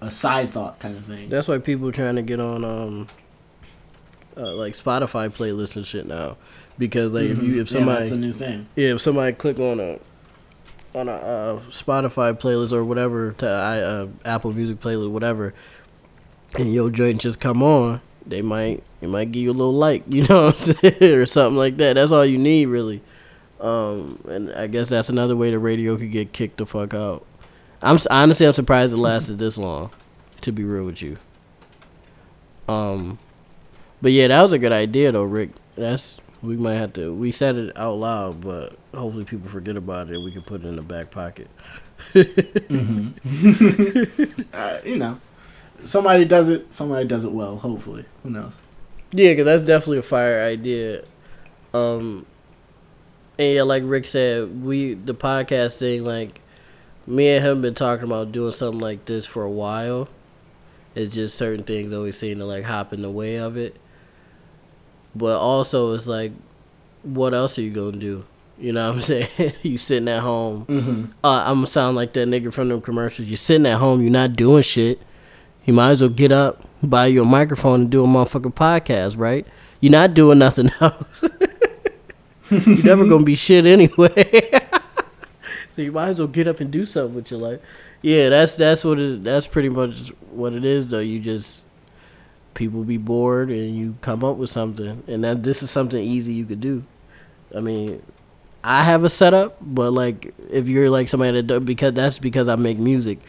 a side thought kind of thing. That's why people are trying to get on um uh, like Spotify playlists and shit now, because like if you if yeah, somebody that's a new thing. yeah if somebody click on a on a uh, Spotify playlist or whatever to I uh, Apple Music playlist whatever, and your joint just come on, they might it might give you a little like you know what I'm saying or something like that. That's all you need really. Um, and I guess that's another way the radio could get kicked the fuck out. I'm honestly I'm surprised it lasted this long. To be real with you. Um, but yeah, that was a good idea though, Rick. That's we might have to. We said it out loud, but hopefully people forget about it. We can put it in the back pocket. Uh, you know, somebody does it. Somebody does it well. Hopefully, who knows? Yeah, because that's definitely a fire idea. Um, and yeah, like Rick said, we the podcast thing, like me and him been talking about doing something like this for a while. It's just certain things always seem to like hop in the way of it. But also, it's like, what else are you gonna do? You know what I'm saying? you sitting at home. Mm-hmm. Uh, I'm gonna sound like that nigga from them commercials. You're sitting at home. You're not doing shit. You might as well get up, buy you a microphone, and do a motherfucking podcast, right? You're not doing nothing else. You're never gonna be shit anyway. You might as well get up and do something with your life. Yeah, that's that's what it. That's pretty much what it is, though. You just people be bored and you come up with something, and that this is something easy you could do. I mean, I have a setup, but like if you're like somebody that because that's because I make music.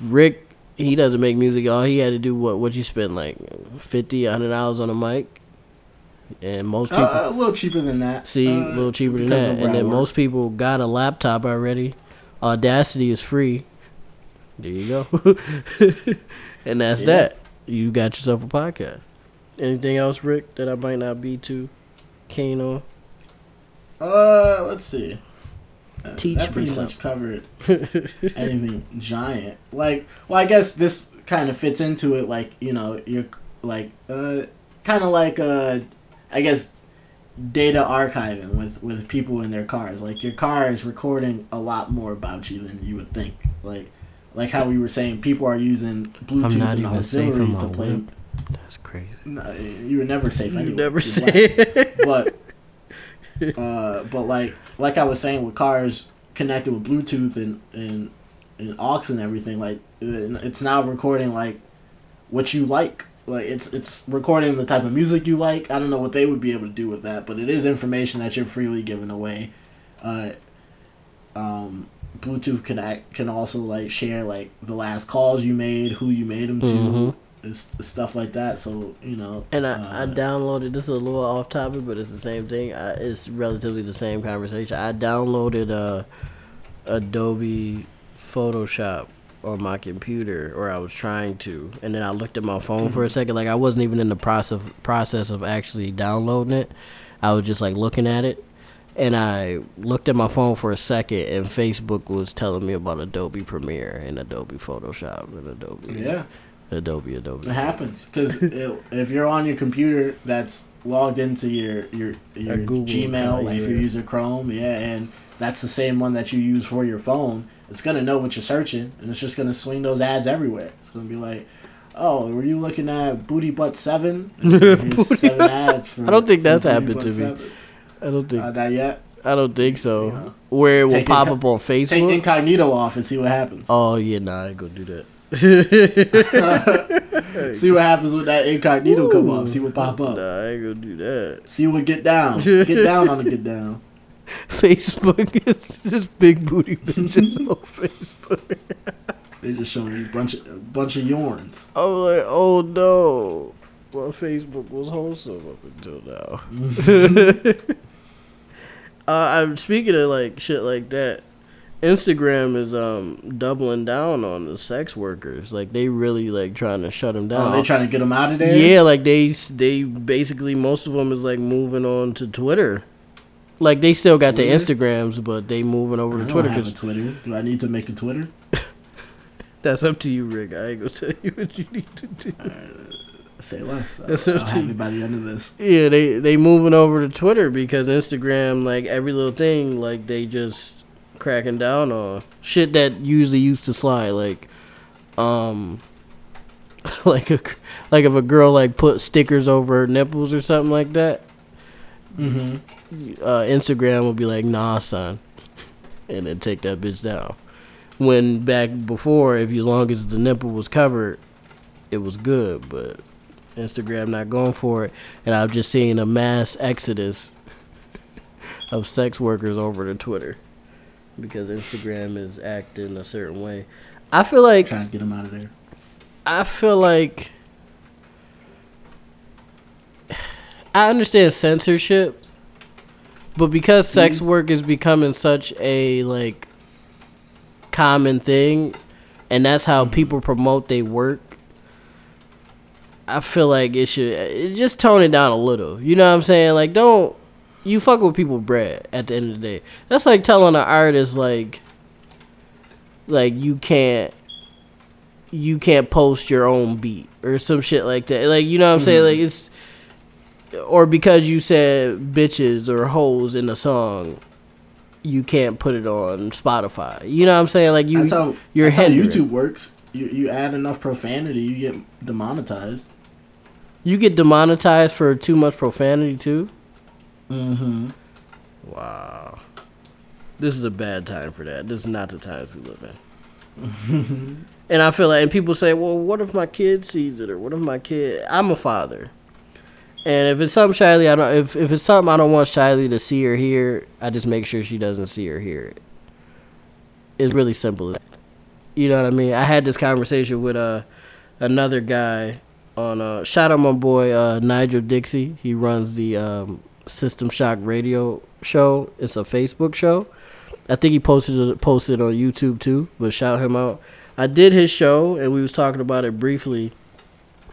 Rick, he doesn't make music. All he had to do what what you spend like fifty, hundred dollars on a mic, and most people Uh, a little cheaper than that. see Uh, a little cheaper than that. And then most people got a laptop already. Audacity is free. There you go, and that's Yeah. that. You got yourself a podcast. Anything else, Rick, that I might not be too keen on? Uh, let's see. Uh, Teach that pretty much covered anything giant. Like, well, I guess this kind of fits into it. Like, you know, you're like, uh, kind of like, uh, I guess, data archiving with with people in their cars. Like, your car is recording a lot more about you than you would think. Like, like how we were saying, people are using Bluetooth I'm not and safe auxiliary to play. whip. That's crazy. No, you were never safe You anyway. never You're say but uh, but like like I was saying with cars connected with Bluetooth and and and aux and everything, like uh, it's now recording like what you like. Like it's it's recording the type of music you like. I don't know what they would be able to do with that, but it is information that you're freely giving away. Uh, um, Bluetooth can act, can also like share like the last calls you made, who you made them to, Mhm. is stuff like that. So you know, And I, I uh, downloaded this is a little off topic, but it's the same thing. I, it's relatively the same conversation. I downloaded uh, Adobe Photoshop on my computer, or I was trying to, and then I looked at my phone for a second. Like I wasn't even in the process process of actually downloading it. I was just like looking at it, and I looked at my phone for a second, and Facebook was telling me about Adobe Premiere and Adobe Photoshop and Adobe. yeah. Adobe, Adobe. It happens because if you're on your computer that's logged into your your your Google Gmail, account, like if you're yeah. using Chrome, yeah, and that's the same one that you use for your phone. It's gonna know what you're searching, and it's just gonna swing those ads everywhere. It's gonna be like, "Oh, were you looking at Booty Butt 7? Here's seven ads for, I don't think that's happened to me. 7. I don't think Uh, not yet. I don't think so. Where it will pop inco- up on Facebook. Take incognito off and see what happens. oh yeah, nah, I ain't gonna do that. See what happens when that incognito come up. See what pop up. Nah, I ain't gonna do that. See what get down. Get down on the get down. Facebook is just big booty bitches on Facebook. They just showing you a bunch of a bunch of yarns. I'm like, oh no. Well, Facebook was wholesome up until now. uh, I'm speaking of like shit like that, Instagram is um doubling down on the sex workers. Like they really like trying to shut them down. Oh, they trying to get them out of there. Yeah, like they they basically most of them is like moving on to Twitter. Like they still got their Instagrams, but they moving over I to don't Twitter have a because Twitter. Do I need to make a Twitter? that's up to you, Rick. I ain't gonna tell you what you need to do. Say less. I'll, That's up I'll to have you. it by the end of this. Yeah, they they moving over to Twitter because Instagram, like every little thing, like they just cracking down on shit that usually used to slide, like, um, like a like if a girl like put stickers over her nipples or something like that, Mm-hmm. Uh, Instagram will be like, nah, son, and then take that bitch down. When back before, if you as long as the nipple was covered, it was good, but Instagram not going for it, and I've just seen a mass exodus of sex workers over to Twitter because Instagram is acting a certain way. I feel like Trying to get them out of there. I feel like I understand censorship, but because sex mm-hmm. work is becoming such a like common thing, and that's how mm-hmm. people promote their work. I feel like it should it just tone it down a little. You know what I'm saying? Like, don't you fuck with people bread at the end of the day. That's like telling an artist like, like you can't you can't post your own beat or some shit like that. Like you know what I'm saying? Mm-hmm. Like it's or because you said bitches or hoes in the song, you can't put it on Spotify. You know what I'm saying? Like you That's how you're that's how. YouTube works. You you add enough profanity, you get demonetized. You get demonetized for too much profanity too. Mm-hmm. Wow. This is a bad time for that. This is not the times we live in. and I feel like, and people say, well, what if my kid sees it, or what if my kid? I'm a father, and if it's something Shiley, I don't. If if it's something I don't want Shiley to see or hear, I just make sure she doesn't see or hear it. It's really simple. You know what I mean? I had this conversation with uh another guy on uh shout out my boy uh Nigel Dixie. He runs the um System Shock radio show. It's a Facebook show. I think he posted posted on YouTube too, but shout him out. I did his show and we was talking about it briefly,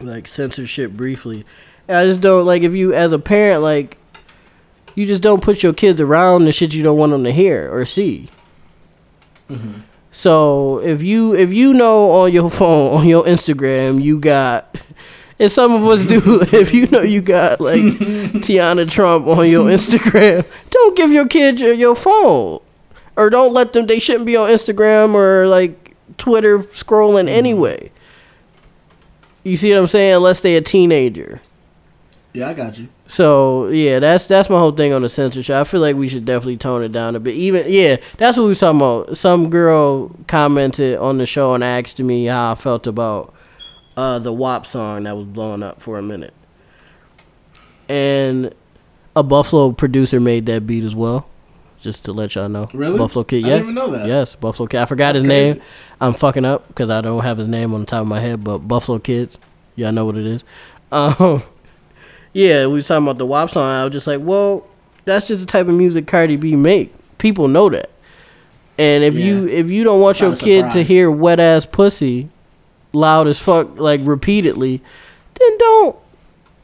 like censorship briefly. And I just don't like if you as a parent like you just don't put your kids around the shit you don't want them to hear or see. Mm-hmm. So if you if you know on your phone on your Instagram you got and some of us do if you know you got like Tiana Trump on your Instagram don't give your kids your, your phone or don't let them they shouldn't be on Instagram or like Twitter scrolling mm-hmm. anyway. You see what I'm saying? Unless they a teenager. Yeah, I got you. So yeah, that's that's my whole thing on the censorship. I feel like we should definitely tone it down a bit. Even yeah, that's what we was talking about. Some girl commented on the show and asked me how I felt about uh, the WAP song that was blowing up for a minute, and a Buffalo producer made that beat as well. Just to let y'all know, Really? Buffalo Kid. I Yes, didn't even know that. Yes, Buffalo Kid. I forgot That's his name. I'm fucking up because I don't have his name on the top of my head. But Buffalo Kids, y'all know what it is. Um, yeah, we was talking about the WAP song. I was just like, well, that's just the type of music Cardi B make. People know that. And if you if you don't want your kid to hear wet ass pussy loud as fuck like repeatedly, then don't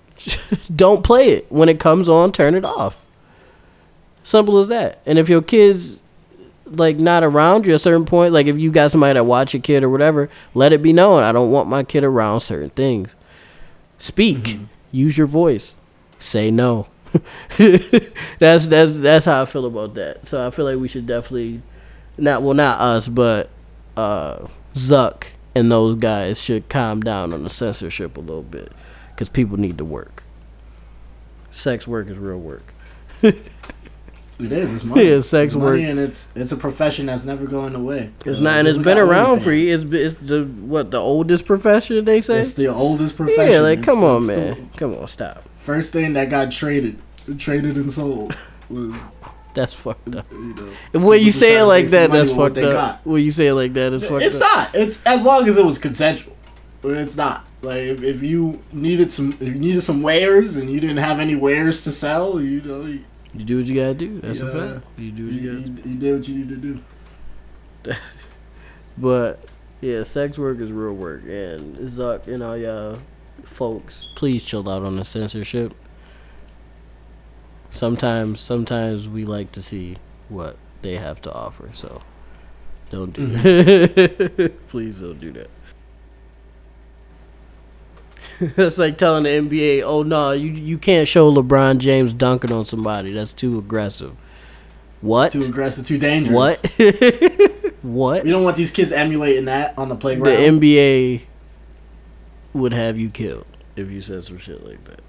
don't play it. When it comes on, turn it off. Simple as that. And if your kids like not around you at a certain point, like if you got somebody that watch your kid or whatever, let it be known. I don't want my kid around certain things. Speak. Use your voice. Say no. that's that's that's how I feel about that. So I feel like we should definitely not well not us, but uh Zuck and those guys should calm down on the censorship a little bit cuz people need to work. Sex work is real work. It is. It's money. Yeah, sex It's money work. and it's it's a profession that's never going away. It's not, and it's been around for years. It's, it's the what the oldest profession they say. It's the oldest profession. yeah, like It's- come on, it's the man, come on, stop. first thing that got traded, traded and sold was That's fucked up. you know. When you say it like that, that's fucked up. got. When you say it like that, it's fucked It's up. not. It's as long as it was consensual. But It's not. Like if, if you needed some if you needed some wares and you didn't have any wares to sell, you know, you, You do what you gotta do. That's a Yeah. fact. You do what you, you gotta do. you, you did what you needed to do. But yeah, sex work is real work, and Zuck and all y'all folks, please chill out on the censorship. Sometimes, sometimes we like to see what they have to offer, so don't do mm-hmm. that. please don't do that. That's like telling the NBA, "Oh no, you you can't show LeBron James dunking on somebody. That's too aggressive." What? Too aggressive, too dangerous. What? what? We don't want these kids emulating that on the playground. The. NBA would have you killed if you said some shit like that.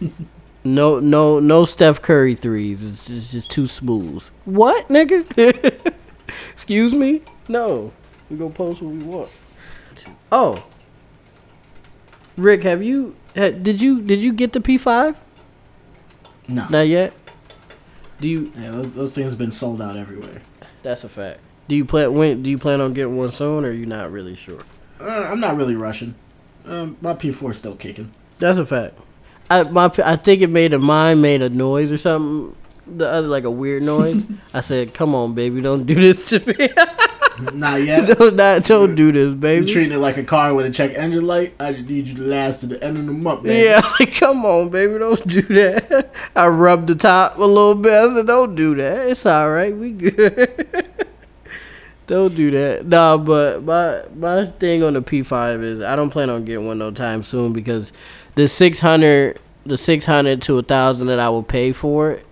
no, no, no Steph Curry threes. It's, it's just too smooth. What, nigga? Excuse me? No, we gonna post what we want. Oh, Rick, have you? Did you? Did you get the P five? no. Not yet. Do you? Yeah, those, those things have been sold out everywhere. That's a fact. Do you plan? When do you plan on getting one soon, or are you not really sure? Uh, I'm not really rushing. Um, my P4 is still kicking. That's a fact. I my I think it made a mine made a noise or something. The other like a weird noise. I said, "Come on, baby, don't do this to me. Not yet. don't not don't do this, baby. You're treating it like a car with a check engine light. I just need you to last to the end of the month, man. Yeah, like, "Come on, baby, don't do that." I rubbed the top a little bit. I said, "Don't do that. It's all right. We good." Don't do that. Nah, but my my thing on the P five is I don't plan on getting one no time soon because the six hundred the six hundred to a thousand that I will pay for it,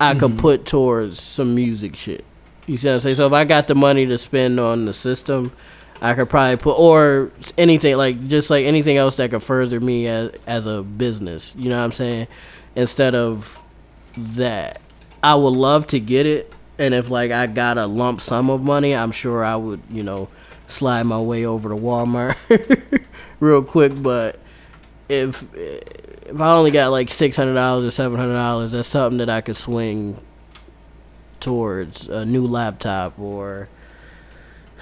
I could mm-hmm. put towards some music shit. You see what I'm saying? So if I got the money to spend on the system, I could probably put or anything like just like anything else that could further me as as a business. You know what I'm saying? Instead of that, I would love to get it, and if like I got a lump sum of money, I'm sure I would you know slide my way over to Walmart real quick. But if if I only got like six hundred dollars or seven hundred dollars, that's something that I could swing towards a new laptop or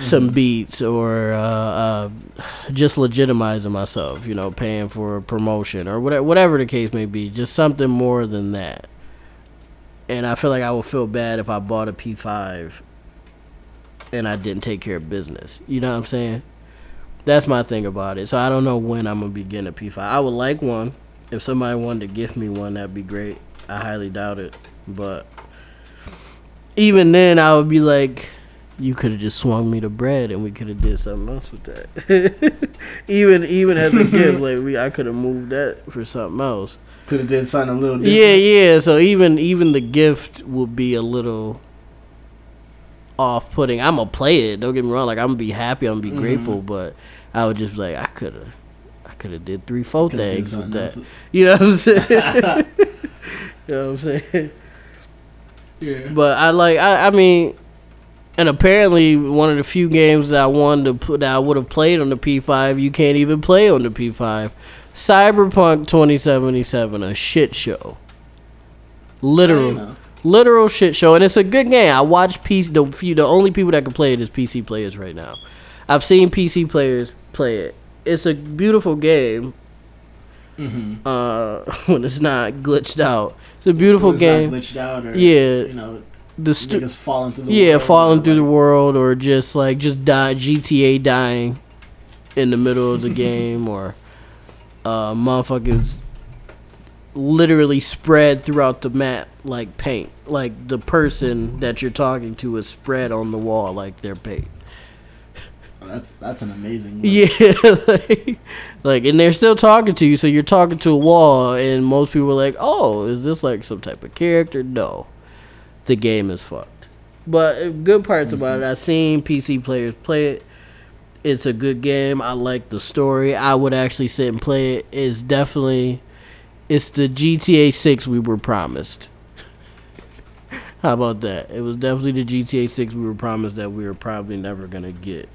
some beats or uh, uh, just legitimizing myself, you know, paying for a promotion or whatever, whatever the case may be, just something more than that. And I feel like I would feel bad if I bought a P5 and I didn't take care of business. You know what I'm saying? That's my thing about it. So I don't know when I'm gonna be getting a P5. I would like one. If somebody wanted to gift me one, that'd be great. I highly doubt it, but even then, I would be like, you could have just swung me the bread and we could have did something else with that. even even as a gift, like we, I could have moved that for something else. Could have did something a little different. Yeah, yeah. So even even the gift would be a little off putting. I'm gonna play it. Don't get me wrong. Like I'm gonna be happy. I'm gonna be mm-hmm. grateful. But I would just be like, I could have, I could have did three, four Coulda things with that. else. You know what I'm saying? you know what I'm saying? Yeah. But I like. I, I mean. And apparently, one of the few games that I wanted to put that I would have played on the P5, you can't even play on the P5. Cyberpunk 2077, a shit show. Literal, literal shit show, and it's a good game. I watch PC. The few, the only people that can play it is PC players right now. I've seen PC players play it. It's a beautiful game. Mm-hmm. Uh, when it's not glitched out, it's a beautiful It's game. Not glitched out or, Yeah. You know, The stu- falling through the yeah, world, falling through the world, or just like just die GTA dying in the middle of the game, or uh, motherfuckers literally spread throughout the map like paint. Like the person that you're talking to is spread on the wall like they're paint. That's that's an amazing. Look. Yeah, like, like, and they're still talking to you, so you're talking to a wall, and most people are like, "Oh, is this like some type of character?" No, the game is fucked. But uh, good parts about it, I've seen PC players play it. It's a good game. I like the story. I would actually sit and play it. It's definitely, it's the GTA Six we were promised. How about that? It was definitely the GTA Six we were promised that we were probably never gonna get.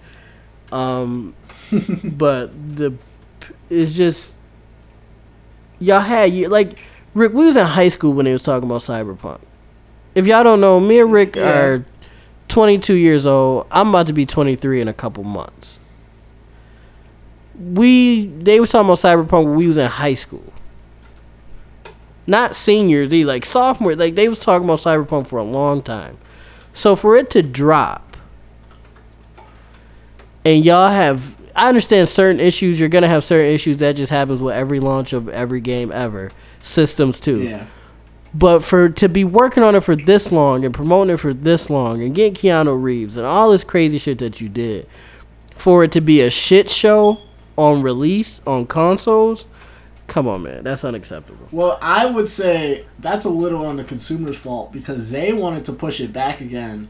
Um, but the it's just y'all had you like Rick. We was in high school when they was talking about cyberpunk. If y'all don't know, me and Rick Yeah. are 22 years old. I'm about to be 23 in a couple months. We they was talking about cyberpunk when we was in high school. Not seniors, either like sophomore. Like they was talking about cyberpunk for a long time. So for it to drop, and y'all have, I understand certain issues. You're gonna have certain issues that just happens with every launch of every game ever. Systems too. Yeah. But for to be working on it for this long and promoting it for this long and getting Keanu Reeves and all this crazy shit that you did, for it to be a shit show on release on consoles, come on, man, that's unacceptable. Well, I would say that's a little on the consumer's fault because they wanted to push it back again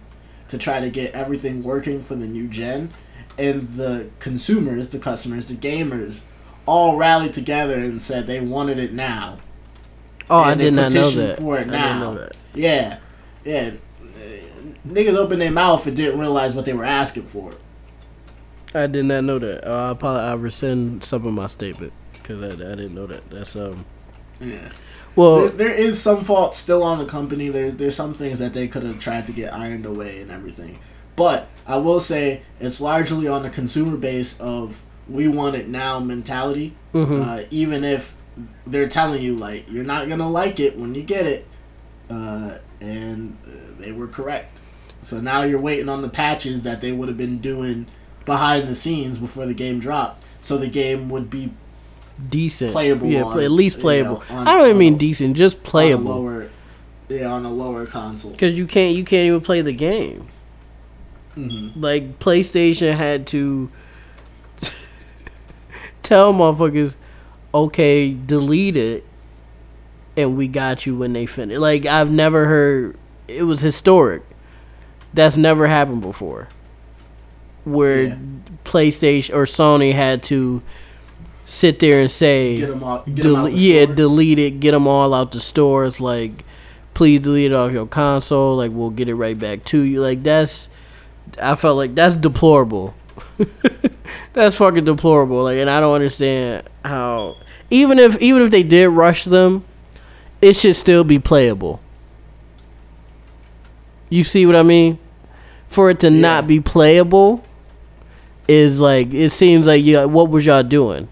to try to get everything working for the new gen, and the consumers, the customers, the gamers, all rallied together and said they wanted it now. Oh, I And they did not know that. For it I now. didn't know that. Yeah, yeah. Niggas opened their mouth and didn't realize what they were asking for. I did not know that. Uh, I probably I rescind some of my statement because I, I didn't know that. That's um. Yeah. Well, there, there is some fault still on the company. There, there's some things that they could have tried to get ironed away and everything. But I will say it's largely on the consumer base of we want it now mentality. Mhm. Uh, even if they're telling you like you're not gonna like it when you get it, uh, and uh, they were correct. So now you're waiting on the patches that they would have been doing behind the scenes before the game dropped, so the game would be decent, playable Yeah, on, play, at least you playable. know, on- I don't even mean decent, just on playable. lower, yeah, on a lower console. Because you can't, you can't even play the game. Mm-hmm. Like PlayStation had to tell motherfuckers, okay, delete it, and we got you when they finish. Like I've never heard. It was historic. That's never happened before. Where Yeah. PlayStation or Sony had to sit there and say, Get them all. Get Del- out the yeah, store. delete it. Get them all out the stores. Like, please delete it off your console. Like, we'll get it right back to you. Like, that's. I felt like that's deplorable. that's fucking deplorable. Like, and I don't understand how. Even if even if they did rush them, it should still be playable. You see what I mean? For it to Yeah. not be playable is like it seems like you. What was y'all doing?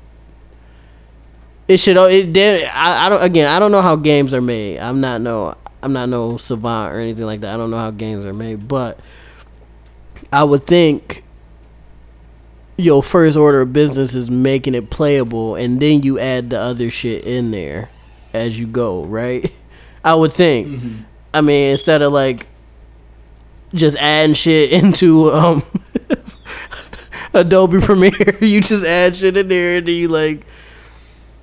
It should. Oh, it did. I, I don't. Again, I don't know how games are made. I'm not no. I'm not no savant or anything like that. I don't know how games are made, but I would think your first order of business is making it playable, and then you add the other shit in there as you go. Right? I would think. Mm-hmm. I mean, instead of like just adding shit into um Adobe Premiere, you just add shit in there and then you like,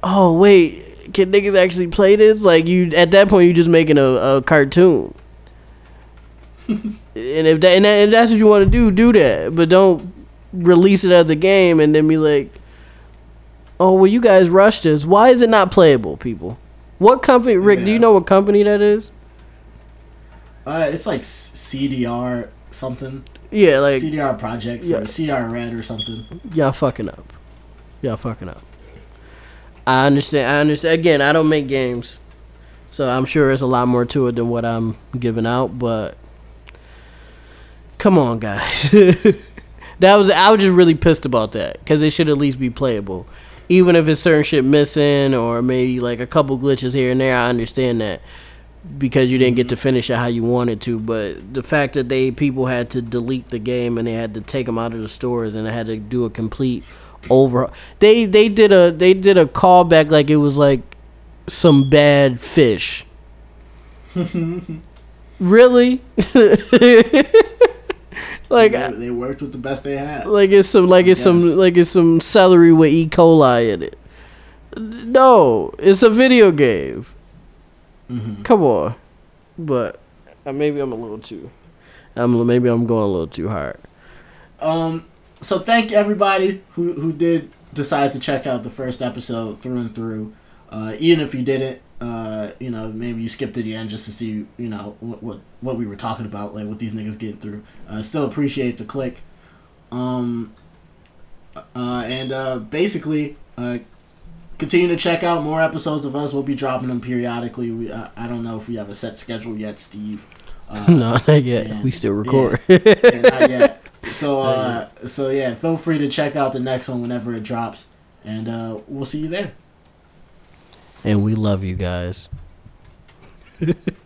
oh wait, can niggas actually play this? Like you at that point you're just making a, a cartoon. And if that and, that that's what you want to do, do that. But don't release it as a game and then be like, oh well, you guys rushed this. Why is it not playable, people? What company, Rick? Do you know what company that is? Uh, it's like CDR something. Yeah, like CDR projects Yeah. or CR Red or something. y'all fucking up. Y'all fucking up. I understand. I understand. Again, I don't make games, so I'm sure there's a lot more to it than what I'm giving out. But come on, guys. that was. I was just really pissed about that because it should at least be playable, even if it's certain shit missing or maybe like a couple glitches here and there. I understand that because you didn't get to mm-hmm. finish it how you wanted to. But the fact that they people had to delete the game and they had to take them out of the stores and they had to do a complete over. They they did a they did a callback like it was like some bad fish. really? like they, they worked with the best they had. like it's some like it's some like it's some celery with E. coli in it. No, it's a video game. Mhm. Come on, but uh, maybe I'm a little too. I'm maybe I'm going a little too hard. Um, so thank everybody who who did decide to check out the first episode through and through. Uh, even if you didn't, uh, you know, maybe you skipped to the end just to see, you know, what what, what we were talking about, like what these niggas getting through. Uh, still appreciate the click. Um, uh, and uh, basically, uh, continue to check out more episodes of us. We'll be dropping them periodically. We, uh, I don't know if we have a set schedule yet, Steve. Uh, no, not yet. yeah. We still record. yeah, not yet. So uh, so yeah, feel free to check out the next one whenever it drops, and uh, we'll see you there. And we love you guys.